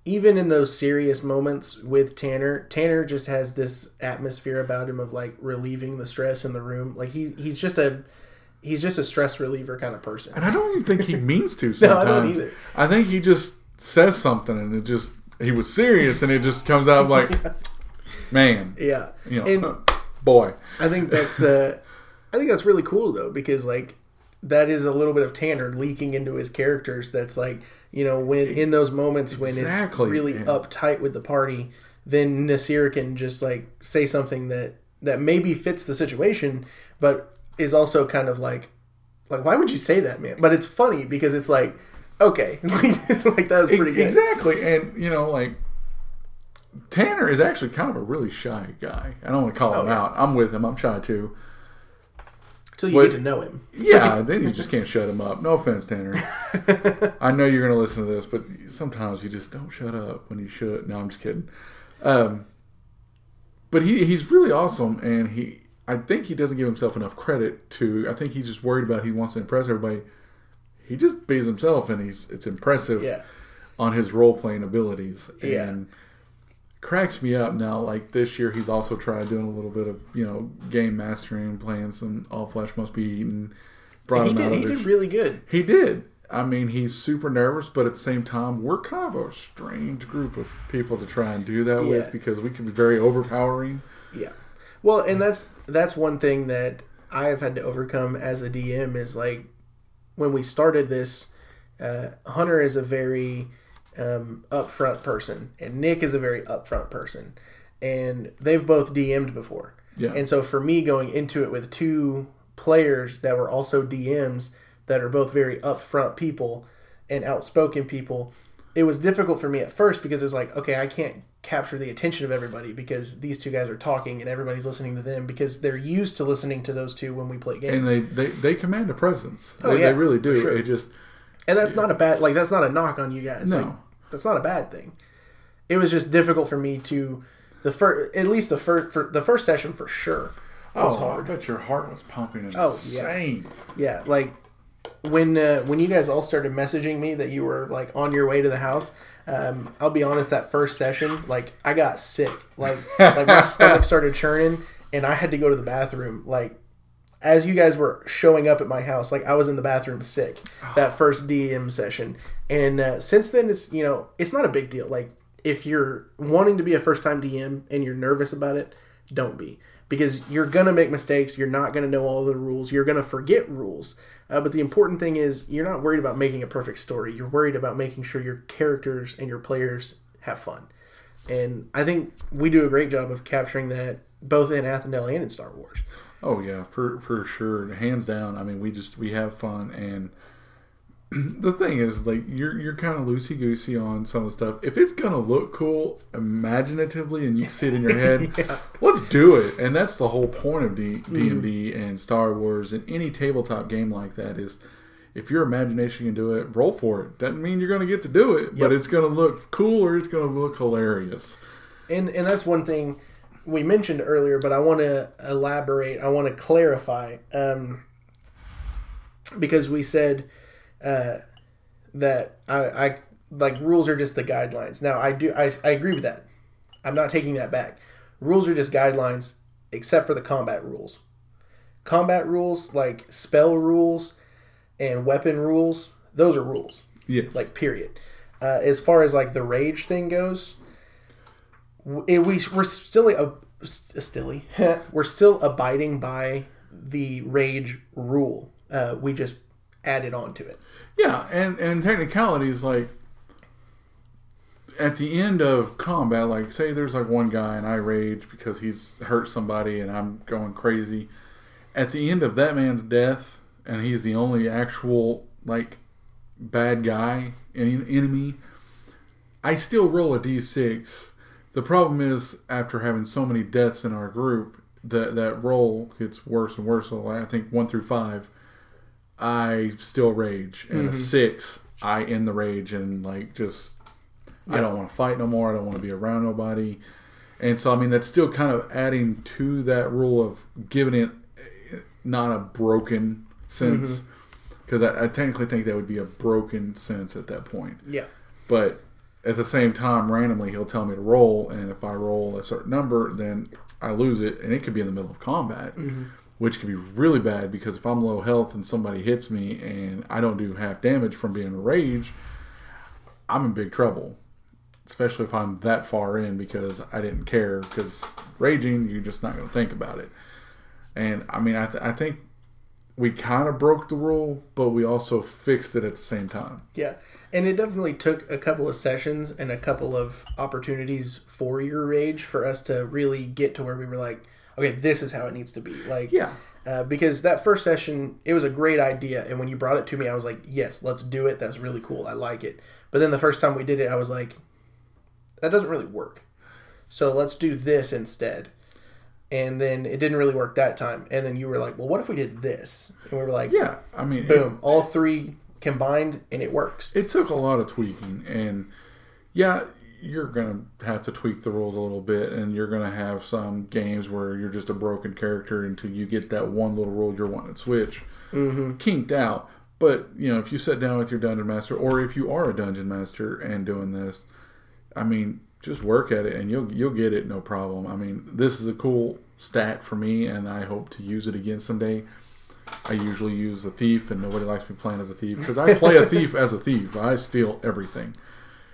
S1: even in those serious moments with Tanner, Tanner just has this atmosphere about him of like relieving the stress in the room. Like he he's just a he's just a stress reliever kind of person.
S2: And I don't even think he means to Sometimes. No.
S1: I don't either.
S2: I think he just says something and it just he was serious and it just comes out like man,
S1: Yeah,
S2: you know,
S1: and
S2: boy.
S1: I think that's uh, I think that's really cool though because like that is a little bit of Tanner leaking into his characters. That's like you know when in those moments when
S2: Exactly,
S1: it's really
S2: man.
S1: uptight with the party, then Nasir can just like say something that that maybe fits the situation, but is also kind of like like why would you say that, man? But it's funny because it's like okay, like that was pretty good.
S2: Exactly. And you know, like Tanner is actually kind of a really shy guy. I don't want to call him
S1: Oh, yeah.
S2: out. I'm with him. I'm shy too.
S1: Till you
S2: What-
S1: get to know him.
S2: Yeah, then you just can't shut him up. No offense, Tanner. I know you're going to listen to this, but sometimes you just don't shut up when you should. No, I'm just kidding. Um, but he he's really awesome, and he I think he doesn't give himself enough credit to. I think he's just worried about he wants to impress everybody. He just bees himself, and he's it's impressive
S1: Yeah.
S2: on his role playing abilities.
S1: Yeah.
S2: And cracks me up now. Like this year, he's also tried doing a little bit of you know game mastering, playing some All Flesh Must Be Eaten. Brought
S1: He
S2: him out
S1: did. He did really good.
S2: he did. I mean, he's super nervous, but at the same time, we're kind of a strange group of people to try and do that
S1: Yeah.
S2: with because we can be very overpowering.
S1: Yeah. Well, and that's that's one thing that I have had to overcome as a DM is like when we started this, uh, Hunter is a very um, upfront person, and Nick is a very upfront person, and they've both DM'd before.
S2: Yeah.
S1: And so for me going into it with two players that were also DMs that are both very upfront people and outspoken people, it was difficult for me at first because it was like, okay, I can't capture the attention of everybody because these two guys are talking and everybody's listening to them because they're used to listening to those two when we play games.
S2: And they, they, they command a presence.
S1: Oh,
S2: they,
S1: yeah,
S2: they really do.
S1: sure.
S2: Just
S1: And that's not a bad like that's not a knock on you guys.
S2: No.
S1: Like that's not a bad thing. It was just difficult for me to the first at least the first for the first session for sure was
S2: oh,
S1: hard.
S2: I bet your heart was pumping
S1: Oh,
S2: insane.
S1: Yeah, like when uh, when you guys all started messaging me that you were like on your way to the house. Um, I'll be honest, that first session, like I got sick, like like my stomach started churning, and I had to go to the bathroom. Like as you guys were showing up at my house, like I was in the bathroom sick that first DM session, and uh, since then it's you know it's not a big deal. Like if you're wanting to be a first time DM and you're nervous about it, don't be because you're gonna make mistakes. You're not gonna know all the rules. You're gonna forget rules. Uh, but the important thing is you're not worried about making a perfect story. You're worried about making sure your characters and your players have fun. And I think we do a great job of capturing that both in Athendel and in Star Wars.
S2: Oh yeah, for for sure, hands down. I mean, we just we have fun, and the thing is, like, you're you're kind of loosey goosey on some of the stuff. If it's gonna look cool imaginatively, and you see it in your head,
S1: Yeah.
S2: let's do it. And that's the whole point of D D and D and Star Wars and any tabletop game like that is. If your imagination can do it, roll for it. Doesn't mean you're going to get to do it, but it's going to look cool or it's going to look hilarious.
S1: And and that's one thing we mentioned earlier, but I want to elaborate. I want to clarify um, because we said uh, that I, I like rules are just the guidelines. Now I do I, I agree with that. I'm not taking that back. Rules are just guidelines, except for the combat rules. Combat rules like spell rules and weapon rules, those are rules
S2: Yes.
S1: like period. Uh, as far as like the rage thing goes, it, we we're still a, stilly we're still abiding by the rage rule. Uh, we just added on to it.
S2: Yeah, and and technicalities like at the end of combat, like say there's like one guy and I rage because he's hurt somebody and I'm going crazy. At the end of that man's death, and he's the only actual like bad guy, en- enemy, I still roll a d6. The problem is after having so many deaths in our group, that that roll gets worse and worse. So I think one through five, I still rage, and a mm-hmm. six, I end the rage and like just I don't want to fight no more. I don't want to be around nobody. And so, I mean, that's still kind of adding to that rule of giving it eh, not a broken sense. Mm-hmm. Because I, I technically think that would be a broken sense at that point.
S1: Yeah.
S2: But at the same time, randomly, he'll tell me to roll. And if I roll a certain number, then I lose it. And it could be in the middle of combat, mm-hmm. Which could be really bad because if I'm low health and somebody hits me and I don't do half damage from being rage, I'm in big trouble especially if I'm that far in because I didn't care. Because raging, you're just not going to think about it. And I mean, I, th- I think we kind of broke the rule, but we also fixed it at the same time.
S1: Yeah. And it definitely took a couple of sessions and a couple of opportunities for your rage for us to really get to where we were like, okay, this is how it needs to be. Like,
S2: Yeah.
S1: Uh, because that first session, it was a great idea. And when you brought it to me, I was like, yes, let's do it. That's really cool. I like it. But then the first time we did it, I was like, that doesn't really work. So let's do this instead. And then it didn't really work that time. And then you were like, well, what if we did this? And we were like,
S2: Yeah. I mean,
S1: boom, all three combined and it works.
S2: it took a lot of tweaking and yeah you're gonna have to tweak the rules a little bit and you're gonna have some games where you're just a broken character until you get that one little rule you're wanting to switch mm-hmm. kinked out. But you know if you sit down with your dungeon master or if you are a dungeon master and doing this i mean just work at it and you'll you'll get it no problem. I mean this is a cool stat for me and i hope to use it again someday. I usually use a thief, and nobody likes me playing as a thief because I play a thief as a thief. I steal everything,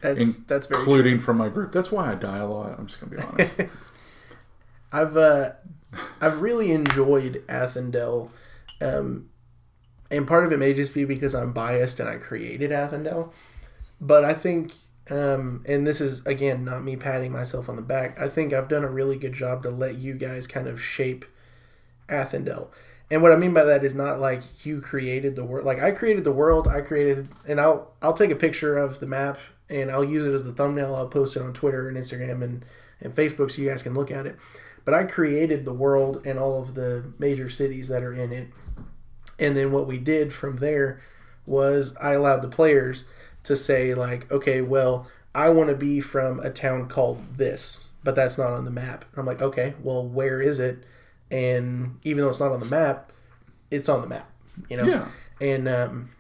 S1: That's that's very true.
S2: including from my group. That's why I die a lot. I'm just gonna be honest.
S1: I've uh, I've really enjoyed Athendel, um, and part of it may just be because I'm biased and I created Athendel, but I think, um, and this is again not me patting myself on the back. I think I've done a really good job to let you guys kind of shape Athendel. And what I mean by that is not like you created the world. Like I created the world. I created, and I'll I'll take a picture of the map and I'll use it as the thumbnail. I'll post it on Twitter and Instagram and and Facebook so you guys can look at it. But I created the world and all of the major cities that are in it. And then what we did from there was I allowed the players to say like, okay, well, I want to be from a town called this, but that's not on the map. And I'm like, okay, well, where is it? And even though it's not on the map, it's on the map, you know.
S2: yeah,
S1: And um,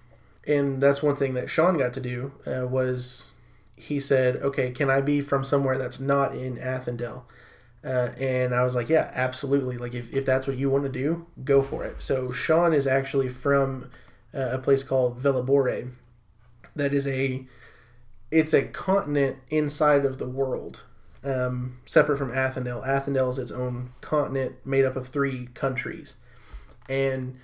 S1: and that's one thing that Shawn got to do uh, was he said, okay, can I be from somewhere that's not in Athendel? Uh, and I was like, yeah, absolutely. Like if, if that's what you want to do, go for it. So Shawn is actually from uh, a place called Velibore. That is a it's a continent inside of the world, um, separate from Athendel. Athendel is its own continent made up of three countries, and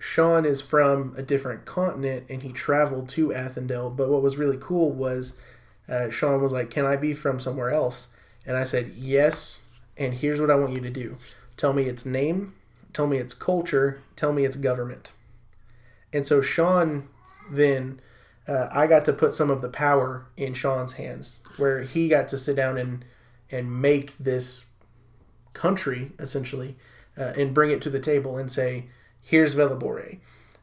S1: Shawn is from a different continent and he traveled to Athendel. But what was really cool was uh, Shawn was like, "Can I be from somewhere else?" And I said, "Yes." And here's what I want you to do: tell me its name, tell me its culture, tell me its government. And so Shawn then uh, I got to put some of the power in Shawn's hands, where he got to sit down and and make this country essentially, uh, and bring it to the table and say, "Here's Velibore,"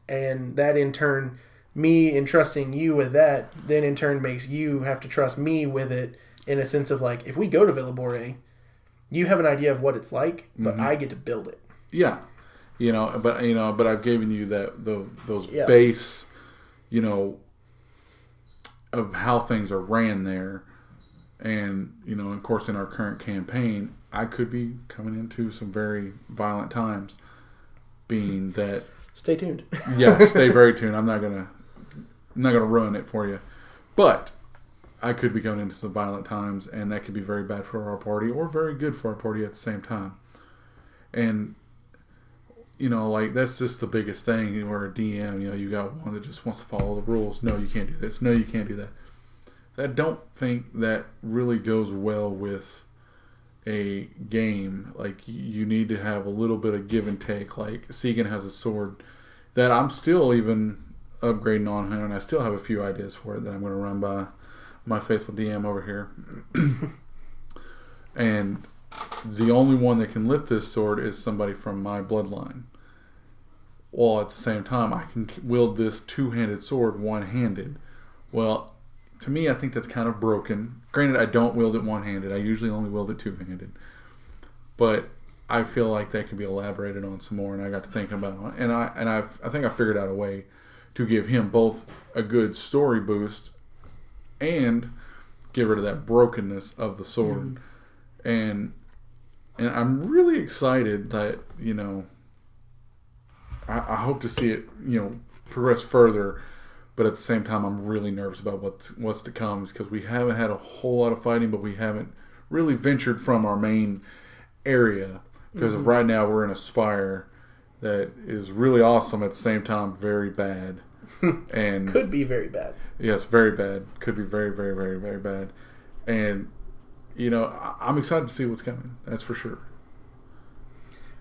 S1: and that in turn, me entrusting you with that, then in turn makes you have to trust me with it in a sense of like, if we go to Velibore, you have an idea of what it's like, but mm-hmm. I get to build it.
S2: yeah. You know, but you know, but I've given you that the, those
S1: Yeah.
S2: base, you know, of how things are ran there, and you know, of course, in our current campaign, I could be coming into some very violent times, being that
S1: Stay tuned.
S2: yeah, stay very tuned. I'm not gonna, I'm not gonna ruin it for you, but I could be going into some violent times, and that could be very bad for our party or very good for our party at the same time. And you know, like that's just the biggest thing. Where a DM, you know, you got one that just wants to follow the rules. No, you can't do this. No, you can't do that. I don't think that really goes well with a game. Like you need to have a little bit of give and take. Like Segan has a sword that I'm still even upgrading on him, and I still have a few ideas for it that I'm going to run by my faithful DM over here. and the only one that can lift this sword is somebody from my bloodline. While at the same time, I can wield this two handed sword one handed. Well, to me, I think that's kind of broken. Granted, I don't wield it one handed, I usually only wield it two handed. But I feel like that can be elaborated on some more, and I got to thinking about it. And I and i I think I figured out a way to give him both a good story boost and get rid of that brokenness of the sword. Mm-hmm. And and I'm really excited that you know. I, I hope to see it you know progress further, but at the same time, I'm really nervous about what's what's to come because we haven't had a whole lot of fighting, but we haven't really ventured from our main area because mm-hmm. right now we're in a spire that is really awesome at the same time very bad and
S1: could be very bad
S2: yes very bad could be very very very very bad and you know, I'm excited to see what's coming. That's for sure.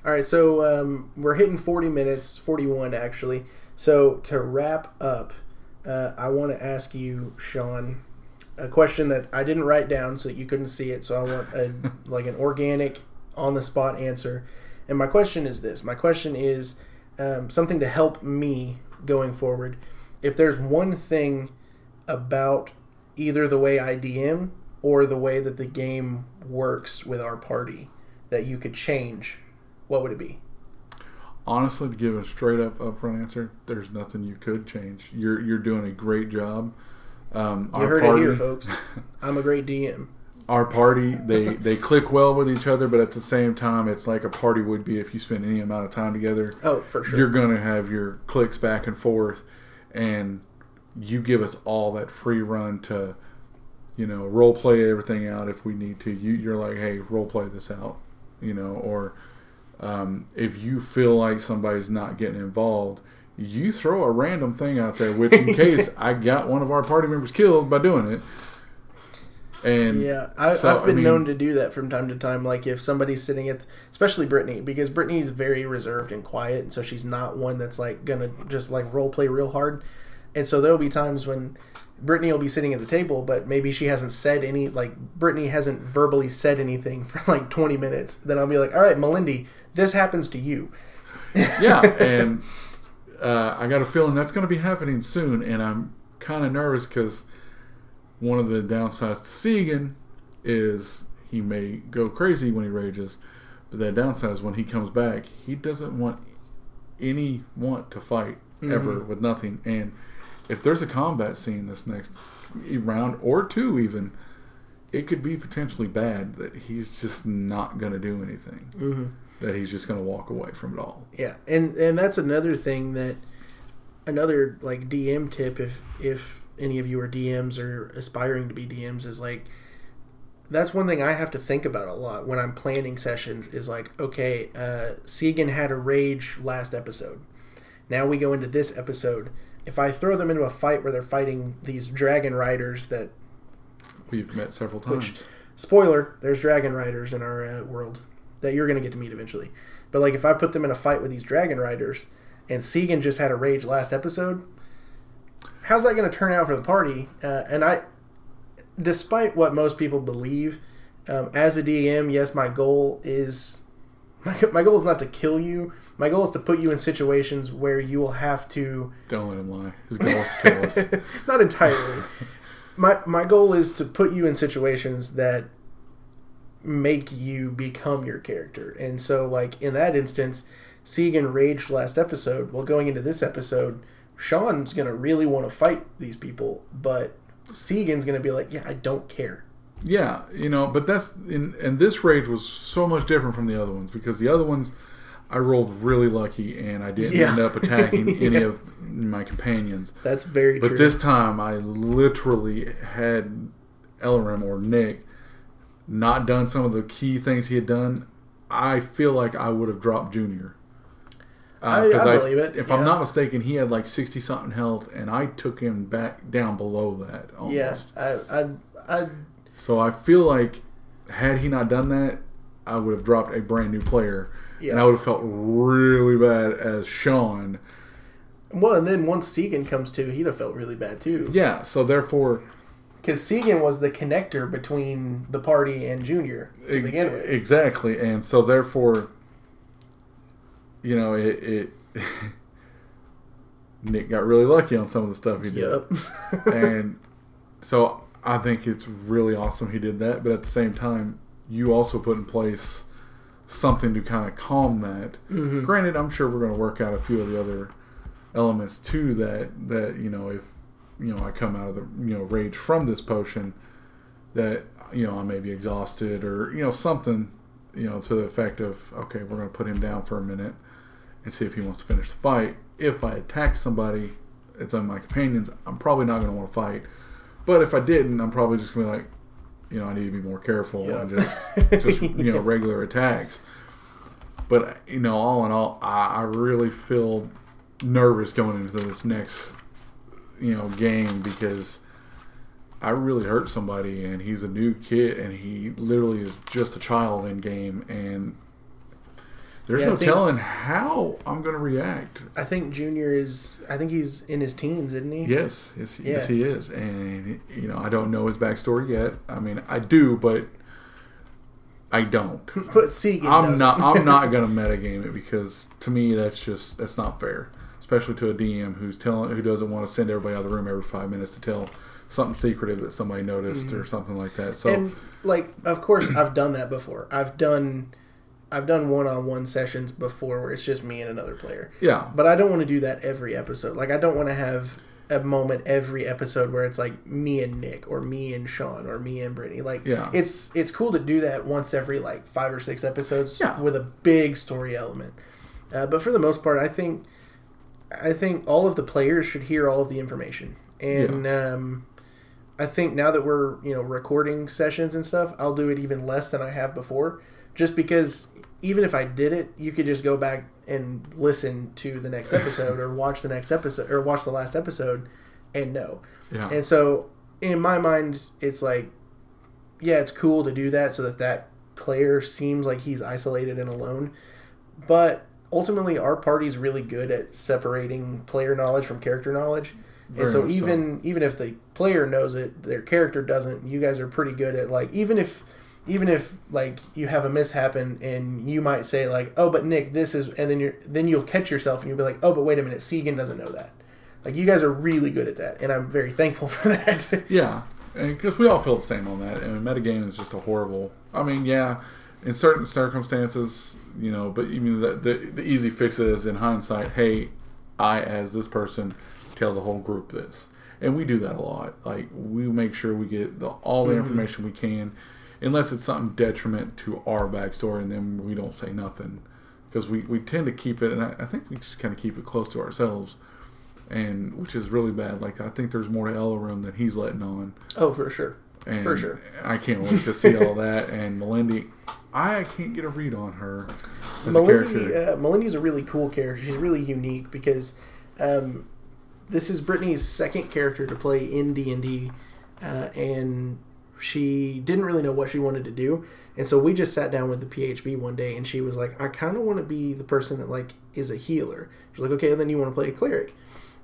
S1: All right, so um, we're hitting 40 minutes, 41 actually. So to wrap up, uh, I want to ask you, Shawn, a question that I didn't write down so you couldn't see it. So I want a, like an organic, on the spot answer. And my question is this: My question is um, something to help me going forward. If there's one thing about either the way I DM or the way that the game works with our party that you could change, what would it be?
S2: Honestly, to give a straight up upfront answer, there's nothing you could change. You're you're doing a great job.
S1: Um, you heard party, it here, folks. I'm a great DM.
S2: Our party, they they click well with each other, but at the same time, it's like a party would be if you spend any amount of time together.
S1: Oh, for sure.
S2: You're gonna have your clicks back and forth, and you give us all that free run to you know, role play everything out if we need to. You, you're like, hey, role play this out, you know, or um, if you feel like somebody's not getting involved, you throw a random thing out there, which in case I got one of our party members killed by doing it.
S1: And yeah, I, have been I mean, known to do that from time to time. Like if somebody's sitting at, especially Brittany, because Brittany's very reserved and quiet, and so she's not one that's like gonna just like role play real hard. And so there'll be times when Brittany will be sitting at the table, but maybe she hasn't said any like Brittany hasn't verbally said anything for like 20 minutes. Then I'll be like, "All right, Melindy, this happens to you."
S2: yeah, and uh, I got a feeling that's going to be happening soon, and I'm kind of nervous because one of the downsides to Segan is he may go crazy when he rages, but that downside is when he comes back, he doesn't want any want to fight ever mm-hmm. with nothing, and if there's a combat scene this next round or two even it could be potentially bad that he's just not going to do anything mm-hmm. that he's just going to walk away from it all
S1: yeah and and that's another thing that another like dm tip if if any of you are dms or aspiring to be dms is like that's one thing I have to think about a lot when I'm planning sessions is like, okay, uh, Segan had a rage last episode. Now we go into this episode if I throw them into a fight where they're fighting these dragon riders that
S2: we've met several times. Which,
S1: spoiler: there's dragon riders in our uh, world that you're going to get to meet eventually. But like, if I put them in a fight with these dragon riders, and Segan just had a rage last episode, how's that going to turn out for the party? Uh, and I, despite what most people believe, um, as a DM, yes, my goal is my, my goal is not to kill you my goal is to put you in situations where you will have to.
S2: Don't let him lie. His goal is to kill us.
S1: Not entirely. my my goal is to put you in situations that make you become your character. And so, like in that instance, Segan raged last episode. Well, going into this episode, Shawn's gonna really want to fight these people, but Segan's gonna be like, "Yeah, I don't care."
S2: Yeah, you know, but that's in and this rage was so much different from the other ones because the other ones I rolled really lucky and I didn't yeah. end up attacking yeah. any of my companions.
S1: That's very
S2: but
S1: true.
S2: But this time I literally had Ellerim or Nick not done some of the key things he had done. I feel like I would have dropped Junior.
S1: Uh,
S2: I-
S1: I believe it,
S2: If
S1: yeah.
S2: I'm not mistaken, he had like sixty something health, and I took him back down below that almost.
S1: Yeah, I, I, I,
S2: So I feel like had he not done that, I would have dropped a brand new player, and I would have felt really bad as Shawn.
S1: well, and then once Segan comes to, he'd have felt really bad too.
S2: Yeah. So therefore,
S1: Because Segan was the connector between the party and Junior to
S2: e-
S1: begin with.
S2: exactly, and so therefore, you know, it. it Nick got really lucky on some of the stuff he did.
S1: Yep.
S2: and so I think it's really awesome he did that. But at the same time, you also put in place something to kind of calm that.
S1: Mhm.
S2: Granted, I'm sure we're going to work out a few of the other elements too. That that you know, if you know I come out of the you know rage from this potion, that you know I may be exhausted or you know something you know to the effect of okay, we're going to put him down for a minute and see if he wants to finish the fight. If I attack somebody, it's on my companions. I'm probably not going to want to fight. But if I didn't, I'm probably just going to be like, you know, I need to be more careful
S1: Yeah.
S2: and just just you know regular attacks. But you know, all in all, I, I really feel nervous going into this next you know game because I really hurt somebody and he's a new kid and he literally is just a child in game and there's
S1: Yeah,
S2: no
S1: think-
S2: telling how I'm going to react.
S1: I think Junior is. I think he's in his teens, isn't he?
S2: Yes, yes, yes, he is, and you know I don't know his backstory yet. I mean, I do, but I don't.
S1: But Segan.
S2: I'm
S1: doesn't.
S2: I'm not gonna metagame it because to me that's just that's not fair, especially to a DM who's telling who doesn't want to send everybody out of the room every five minutes to tell something secretive that somebody noticed or something like that. So
S1: Mm-hmm. and like, of course, I've done that before. I've done, I've done one-on-one sessions before where it's just me and another player.
S2: yeah,
S1: But I don't want to do that every episode. Like, I don't want to have a moment every episode where it's like me and Nick or me and Shawn or me and Brittany. Like,
S2: Yeah.
S1: it's it's cool to do that once every like five or six episodes
S2: Yeah.
S1: with a big story element. Uh, but for the most part, I think I think all of the players should hear all of the information, and um, I think now that we're you know recording sessions and stuff, I'll do it even less than I have before, just because even if I did it, you could just go back and listen to the next episode or watch the next episode or watch the last episode and know.
S2: yeah,
S1: And so in my mind, it's like, yeah, it's cool to do that so that that player seems like he's isolated and alone. But ultimately, our party's really good at separating player knowledge from character knowledge.
S2: Very
S1: and so
S2: much so.
S1: even even if the player knows it, their character doesn't. You guys are pretty good at like even if even if like you have a mishap and, and you might say like oh but Nick this is and then you're then you'll catch yourself and you'll be like oh but wait a minute Segan doesn't know that. Like you guys are really good at that, and I'm very thankful for that.
S2: yeah, because we all feel the same on that. And metagame is just a horrible. I mean, yeah, in certain circumstances, you know, but you mean the, the the easy fix is in hindsight. Hey, I as this person tell the whole group this, and we do that a lot. Like we make sure we get the, all the mm-hmm. information we can, unless it's something detriment to our backstory, and then we don't say nothing because we, we tend to keep it, and I, I think we just kind of keep it close to ourselves, and which is really bad. Like I think there's more to Ellerum than he's letting on.
S1: oh, for sure.
S2: And
S1: For sure.
S2: I can't wait to see all that. And Melindy, I can't get a read on her as a
S1: Melindy,
S2: character.
S1: uh, Melindy's a really cool character. She's really unique because um, this is Brittany's second character to play in D and D, uh, and she didn't really know what she wanted to do. And so we just sat down with the PHB one day, and she was like, "I kind of want to be the person that like is a healer." She's like, "Okay, then you want to play a cleric."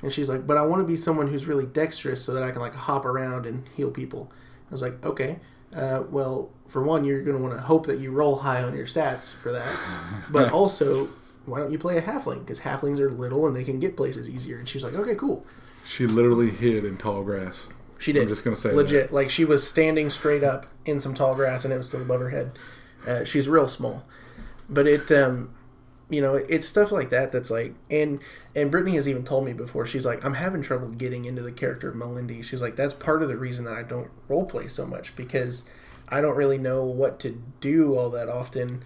S1: And she's like, "But I want to be someone who's really dexterous so that I can like hop around and heal people." I was like, "Okay." Uh, well, for one, you're going to want to hope that you roll high on your stats for that. But also, why don't you play a halfling? Because halflings are little and they can get places easier. And she's like, okay, cool.
S2: She literally hid in tall grass.
S1: She did.
S2: I'm just gonna say
S1: legit. Like she was standing straight up in some tall grass and it was still above her head. Uh, she's real small, but it, um, you know, it's stuff like that that's like, and and Brittany has even told me before. She's like, I'm having trouble getting into the character of Melindy. She's like, that's part of the reason that I don't role play so much because I don't really know what to do all that often.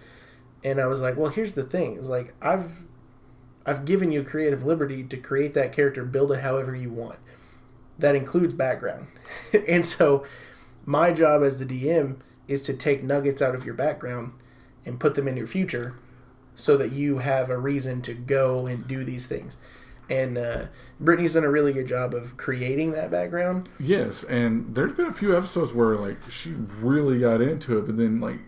S1: And I was like, well, here's the thing. It's like I've I've given you creative liberty to create that character, build it however you want. That includes background. and so my job as the DM is to take nuggets out of your background and put them in your future so that you have a reason to go and do these things. And uh, Brittany's done a really good job of creating that background.
S2: Yes, and there's been a few episodes where like she really got into it, but then like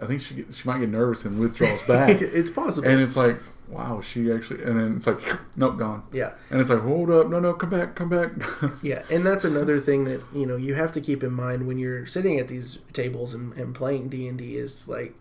S2: I think she she might get nervous and withdraws back,
S1: it's possible.
S2: and it's like wow, she actually, and then it's like nope, gone,
S1: yeah.
S2: and it's like hold up, no, no, come back, come back.
S1: Yeah, and that's another thing that you know you have to keep in mind when you're sitting at these tables and, and playing D and D is like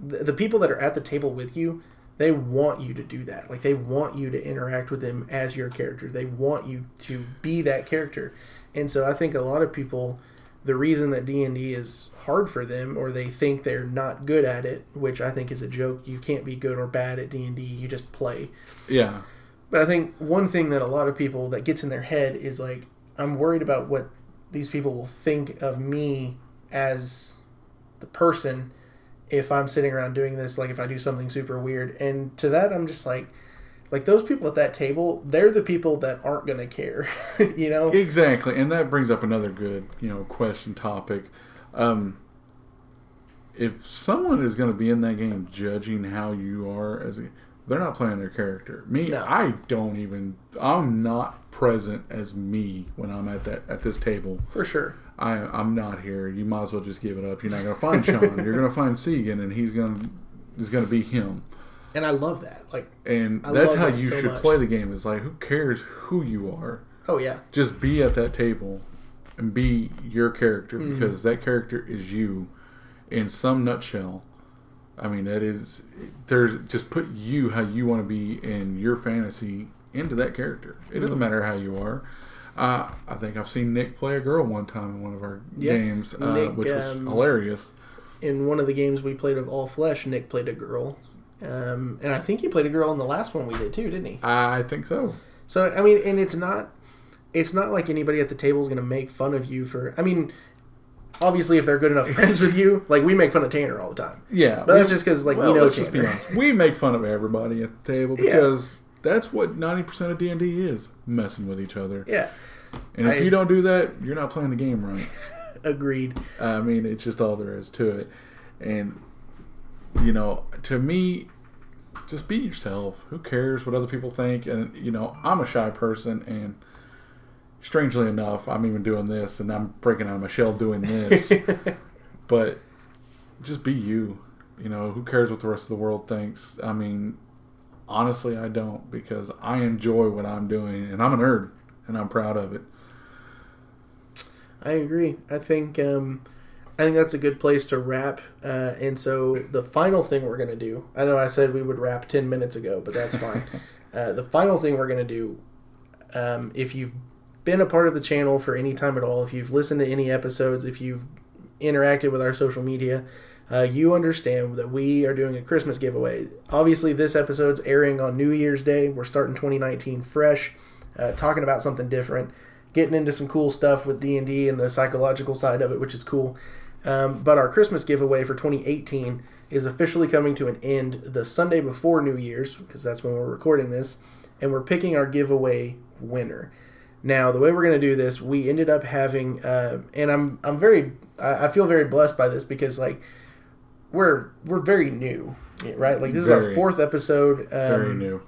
S1: the, the people that are at the table with you, they want you to do that. Like they want you to interact with them as your character. They want you to be that character, and so I think a lot of people, the reason that D and D is hard for them, or they think they're not good at it, which I think is a joke. You can't be good or bad at D and D. You just play.
S2: yeah,
S1: But I think one thing that a lot of people that gets in their head is like, I'm worried about what these people will think of me as the person if I'm sitting around doing this, like if I do something super weird. And to that, I'm just like, like those people at that table, they're the people that aren't going to care, you know?
S2: exactly, and that brings up another good you know question topic. Um, if someone is going to be in that game judging how you are as a they're not playing their character. Me,
S1: No.
S2: I don't even. I'm not present as me when I'm at that at this table.
S1: For sure.
S2: I I'm not here. You might as well just give it up. You're not gonna find Shawn. You're gonna find Segan, and he's gonna is gonna be him.
S1: And I love that. Like,
S2: And
S1: I
S2: that's how
S1: that
S2: you
S1: so
S2: should
S1: much.
S2: play the game. Is like who cares who you are?
S1: oh yeah,
S2: Just be at that table and be your character
S1: Mm-hmm.
S2: because that character is you in some nutshell. I mean, that is there's just put you how you want to be in your fantasy into that character. It
S1: Mm-hmm.
S2: doesn't matter how you are. Uh, I think I've seen Nick play a girl one time in one of our
S1: Yeah.
S2: games, uh,
S1: Nick,
S2: which was
S1: um,
S2: hilarious.
S1: in one of the games we played of All Flesh, Nick played a girl. Um, and I think he played a girl in the last one we did too, didn't he?
S2: I think so.
S1: So I mean, and it's not, it's not like anybody at the table is going to make fun of you for. I mean, obviously, if they're good enough friends with you, like we make fun of Tanner all the time.
S2: Yeah,
S1: But that's just because like
S2: well,
S1: we know
S2: let's just be
S1: Tanner.
S2: honest. We make fun of everybody at the table
S1: Yeah.
S2: because that's what ninety percent of D and D is: messing with each other.
S1: Yeah,
S2: And if
S1: I-
S2: you don't do that, you're not playing the game right.
S1: agreed.
S2: I mean, it's just all there is to it. And you know, to me, just be yourself. Who cares what other people think? And you know, I'm a shy person, and strangely enough, I'm even doing this, and I'm breaking out of my shell doing this. but just be you. You know, who cares what the rest of the world thinks? I mean, honestly, I don't because I enjoy what I'm doing, and I'm a nerd, and I'm proud of it.
S1: I agree. I think um, I think that's a good place to wrap. Uh, and so the final thing we're gonna do. I know I said we would wrap ten minutes ago, but that's fine. uh, the final thing we're gonna do. Um, if you've been a part of the channel for any time at all, if you've listened to any episodes, if you've interacted with our social media, uh, you understand that we are doing a Christmas giveaway. Obviously, this episode's airing on New Year's Day. We're starting 2019 fresh, uh, talking about something different, getting into some cool stuff with D and D and the psychological side of it, which is cool. Um, but our Christmas giveaway for 2018 is officially coming to an end the Sunday before New Year's because that's when we're recording this, and we're picking our giveaway winner. Now, the way we're going to do this, we ended up having, uh, and I'm I'm very, I feel very blessed by this because like we're we're very new, right? Like this is our fourth episode. Um,
S2: Very new.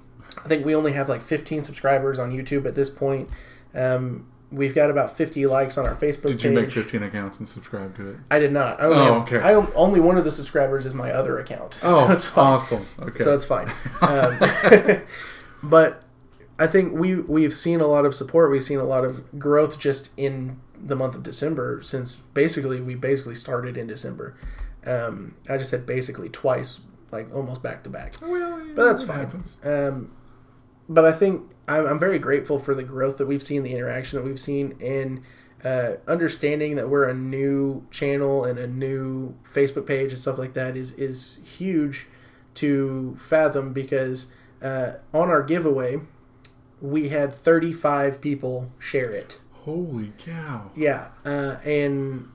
S1: I think we only have like 15 subscribers on YouTube at this point. Um, we've got about 50 likes on our Facebook
S2: Did
S1: page.
S2: you make 15 accounts and subscribe to it?
S1: I did not. I only
S2: Oh,
S1: have,
S2: okay.
S1: I on- only one of the subscribers is my other account,
S2: Oh,
S1: so it's fine.
S2: awesome. Okay.
S1: So it's fine. Um, but I think we we've seen a lot of support. We've seen a lot of growth just in the month of December since basically we basically started in December. Um, I just said basically twice, like almost back to back.
S2: well, yeah,
S1: But that's fine. Um, but I think I'm, I'm very grateful for the growth that we've seen, the interaction that we've seen, and uh, understanding that we're a new channel and a new Facebook page and stuff like that is is huge to fathom because uh, on our giveaway we had 35 people share it.
S2: Holy cow.
S1: Yeah, uh, and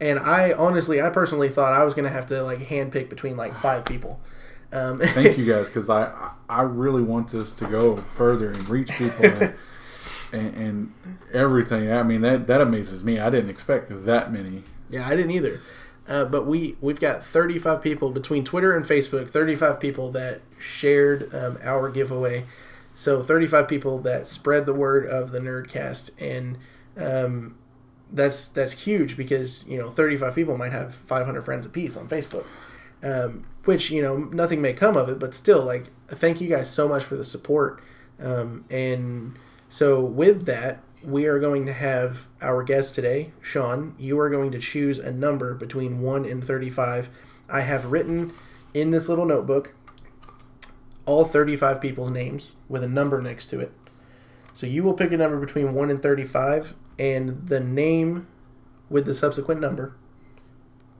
S1: and I honestly, I personally thought I was gonna have to like handpick between like five people. Um,
S2: Thank you guys because I, I really want this to go further and reach people and, and, and everything. I mean that that amazes me. I didn't expect that many.
S1: Yeah, I didn't either. Uh, but we we've got 35 people between Twitter and Facebook. 35 people that shared um, our giveaway. So 35 people that spread the word of the Nerdcast, and um, that's that's huge because you know 35 people might have 500 friends apiece on Facebook. Um, which you know nothing may come of it, but still, like thank you guys so much for the support. Um, and so with that, we are going to have our guest today, Shawn. You are going to choose a number between 1 and 35. I have written in this little notebook all 35 people's names with a number next to it. So you will pick a number between 1 and 35, and the name with the subsequent number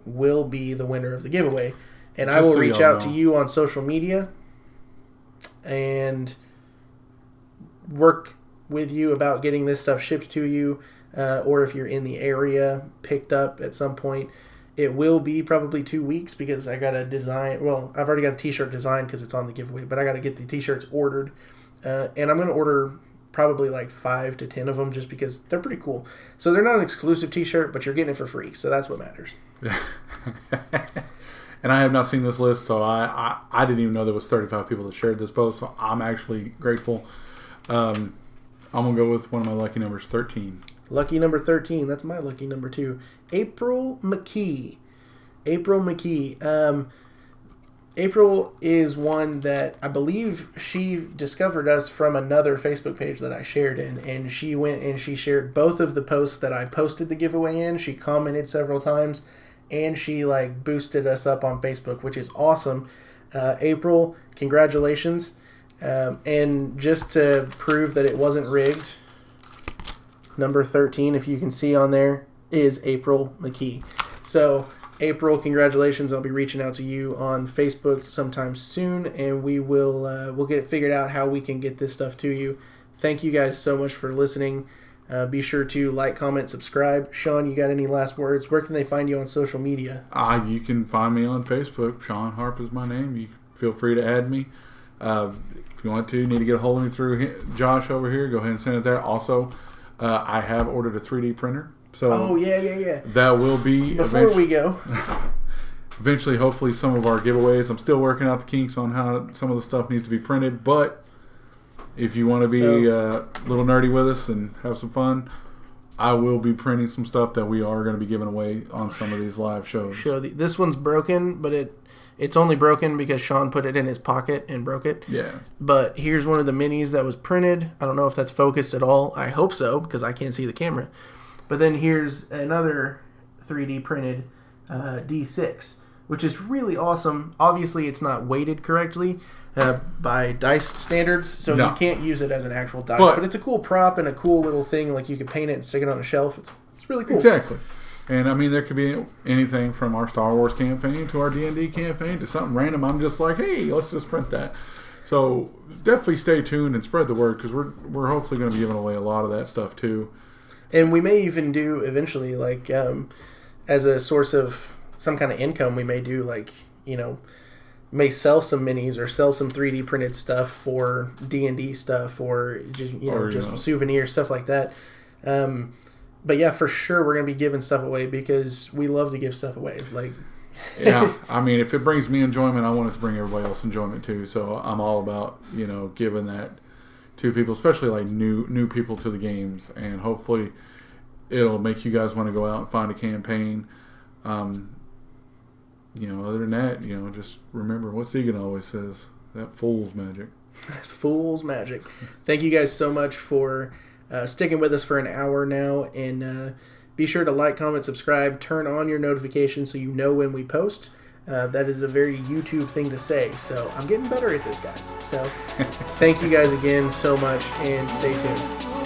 S1: will be the winner of the giveaway. And I will
S2: so
S1: reach out to you on social media and work with you about getting this stuff shipped to you, uh, or if you're in the area, picked up at some point. It will be probably two weeks because I got to design. Well, I've already got the T-shirt designed because it's on the giveaway, but I got to get the T-shirts ordered, uh, and I'm going to order probably like five to ten of them just because they're pretty cool. So they're not an exclusive T-shirt, but you're getting it for free, so that's what matters.
S2: and I have not seen this list, so I, I, I didn't even know there was 35 people that shared this post. So I'm actually grateful. Um, I'm gonna go with one of my lucky numbers, 13.
S1: Lucky number 13. That's my lucky number too. April McKee. April McKee. Um, April is one that I believe she discovered us from another Facebook page that I shared in, and she went and she shared both of the posts that I posted the giveaway in. She commented several times, and she like boosted us up on Facebook, which is awesome. Uh, April, congratulations! Um, and just to prove that it wasn't rigged, number 13, if you can see on there, is April McKee. So, April, congratulations! I'll be reaching out to you on Facebook sometime soon, and we will uh, we'll get it figured out how we can get this stuff to you. Thank you guys so much for listening. Uh, be sure to like, comment, subscribe. Shawn, you got any last words? Where can they find you on social media?
S2: Uh, you can find me on Facebook. Shawn Harp is my name. You feel free to add me. Uh, if you want to, you need to get a hold of me through Josh over here. Go ahead and send it there. Also, uh, I have ordered a 3D printer, so
S1: Oh yeah, yeah, yeah.
S2: that will be
S1: Before we go,
S2: eventually, hopefully, some of our giveaways. I'm still working out the kinks on how some of the stuff needs to be printed, but if you want to be
S1: So-
S2: uh, a little nerdy with us and have some fun, I will be printing some stuff that we are going to be giving away on some of these live shows.
S1: show the, this one's broken, but it it's only broken because Shawn put it in his pocket and broke it.
S2: Yeah.
S1: But here's one of the minis that was printed. I don't know if that's focused at all. I hope so because I can't see the camera. But then here's another 3D printed uh, D6, which is really awesome. Obviously, it's not weighted correctly uh, by dice standards, so
S2: No.
S1: you can't use it as an actual dice.
S2: But-
S1: But, it's a cool prop and a cool little thing. Like you could paint it and stick it on a shelf. It's, it's really cool.
S2: Exactly. And I mean, there could be anything from our Star Wars campaign to our D and D campaign to something random. I'm just like, hey, let's just print that. So definitely stay tuned and spread the word because we're we're hopefully going to be giving away a lot of that stuff too.
S1: and we may even do eventually like um, as a source of some kind of income we may do like you know may sell some minis or sell some 3d printed stuff for d&d stuff or just you know
S2: Or, you
S1: just
S2: know.
S1: souvenirs stuff like that um, but yeah for sure we're gonna be giving stuff away because we love to give stuff away like
S2: Yeah, I mean, if it brings me enjoyment, I want it to bring everybody else enjoyment too. So I'm all about you know giving that to people, especially like new new people to the games, and hopefully it'll make you guys want to go out and find a campaign. Um, you know, other than that, you know, just remember what Segan always says: that fool's magic.
S1: That's fool's magic. Thank you guys so much for uh, sticking with us for an hour now. And uh, be sure to like, comment, subscribe, turn on your notifications so you know when we post. Uh, that is a very YouTube thing to say. So I'm getting better at this, guys. So thank you guys again so much and stay tuned.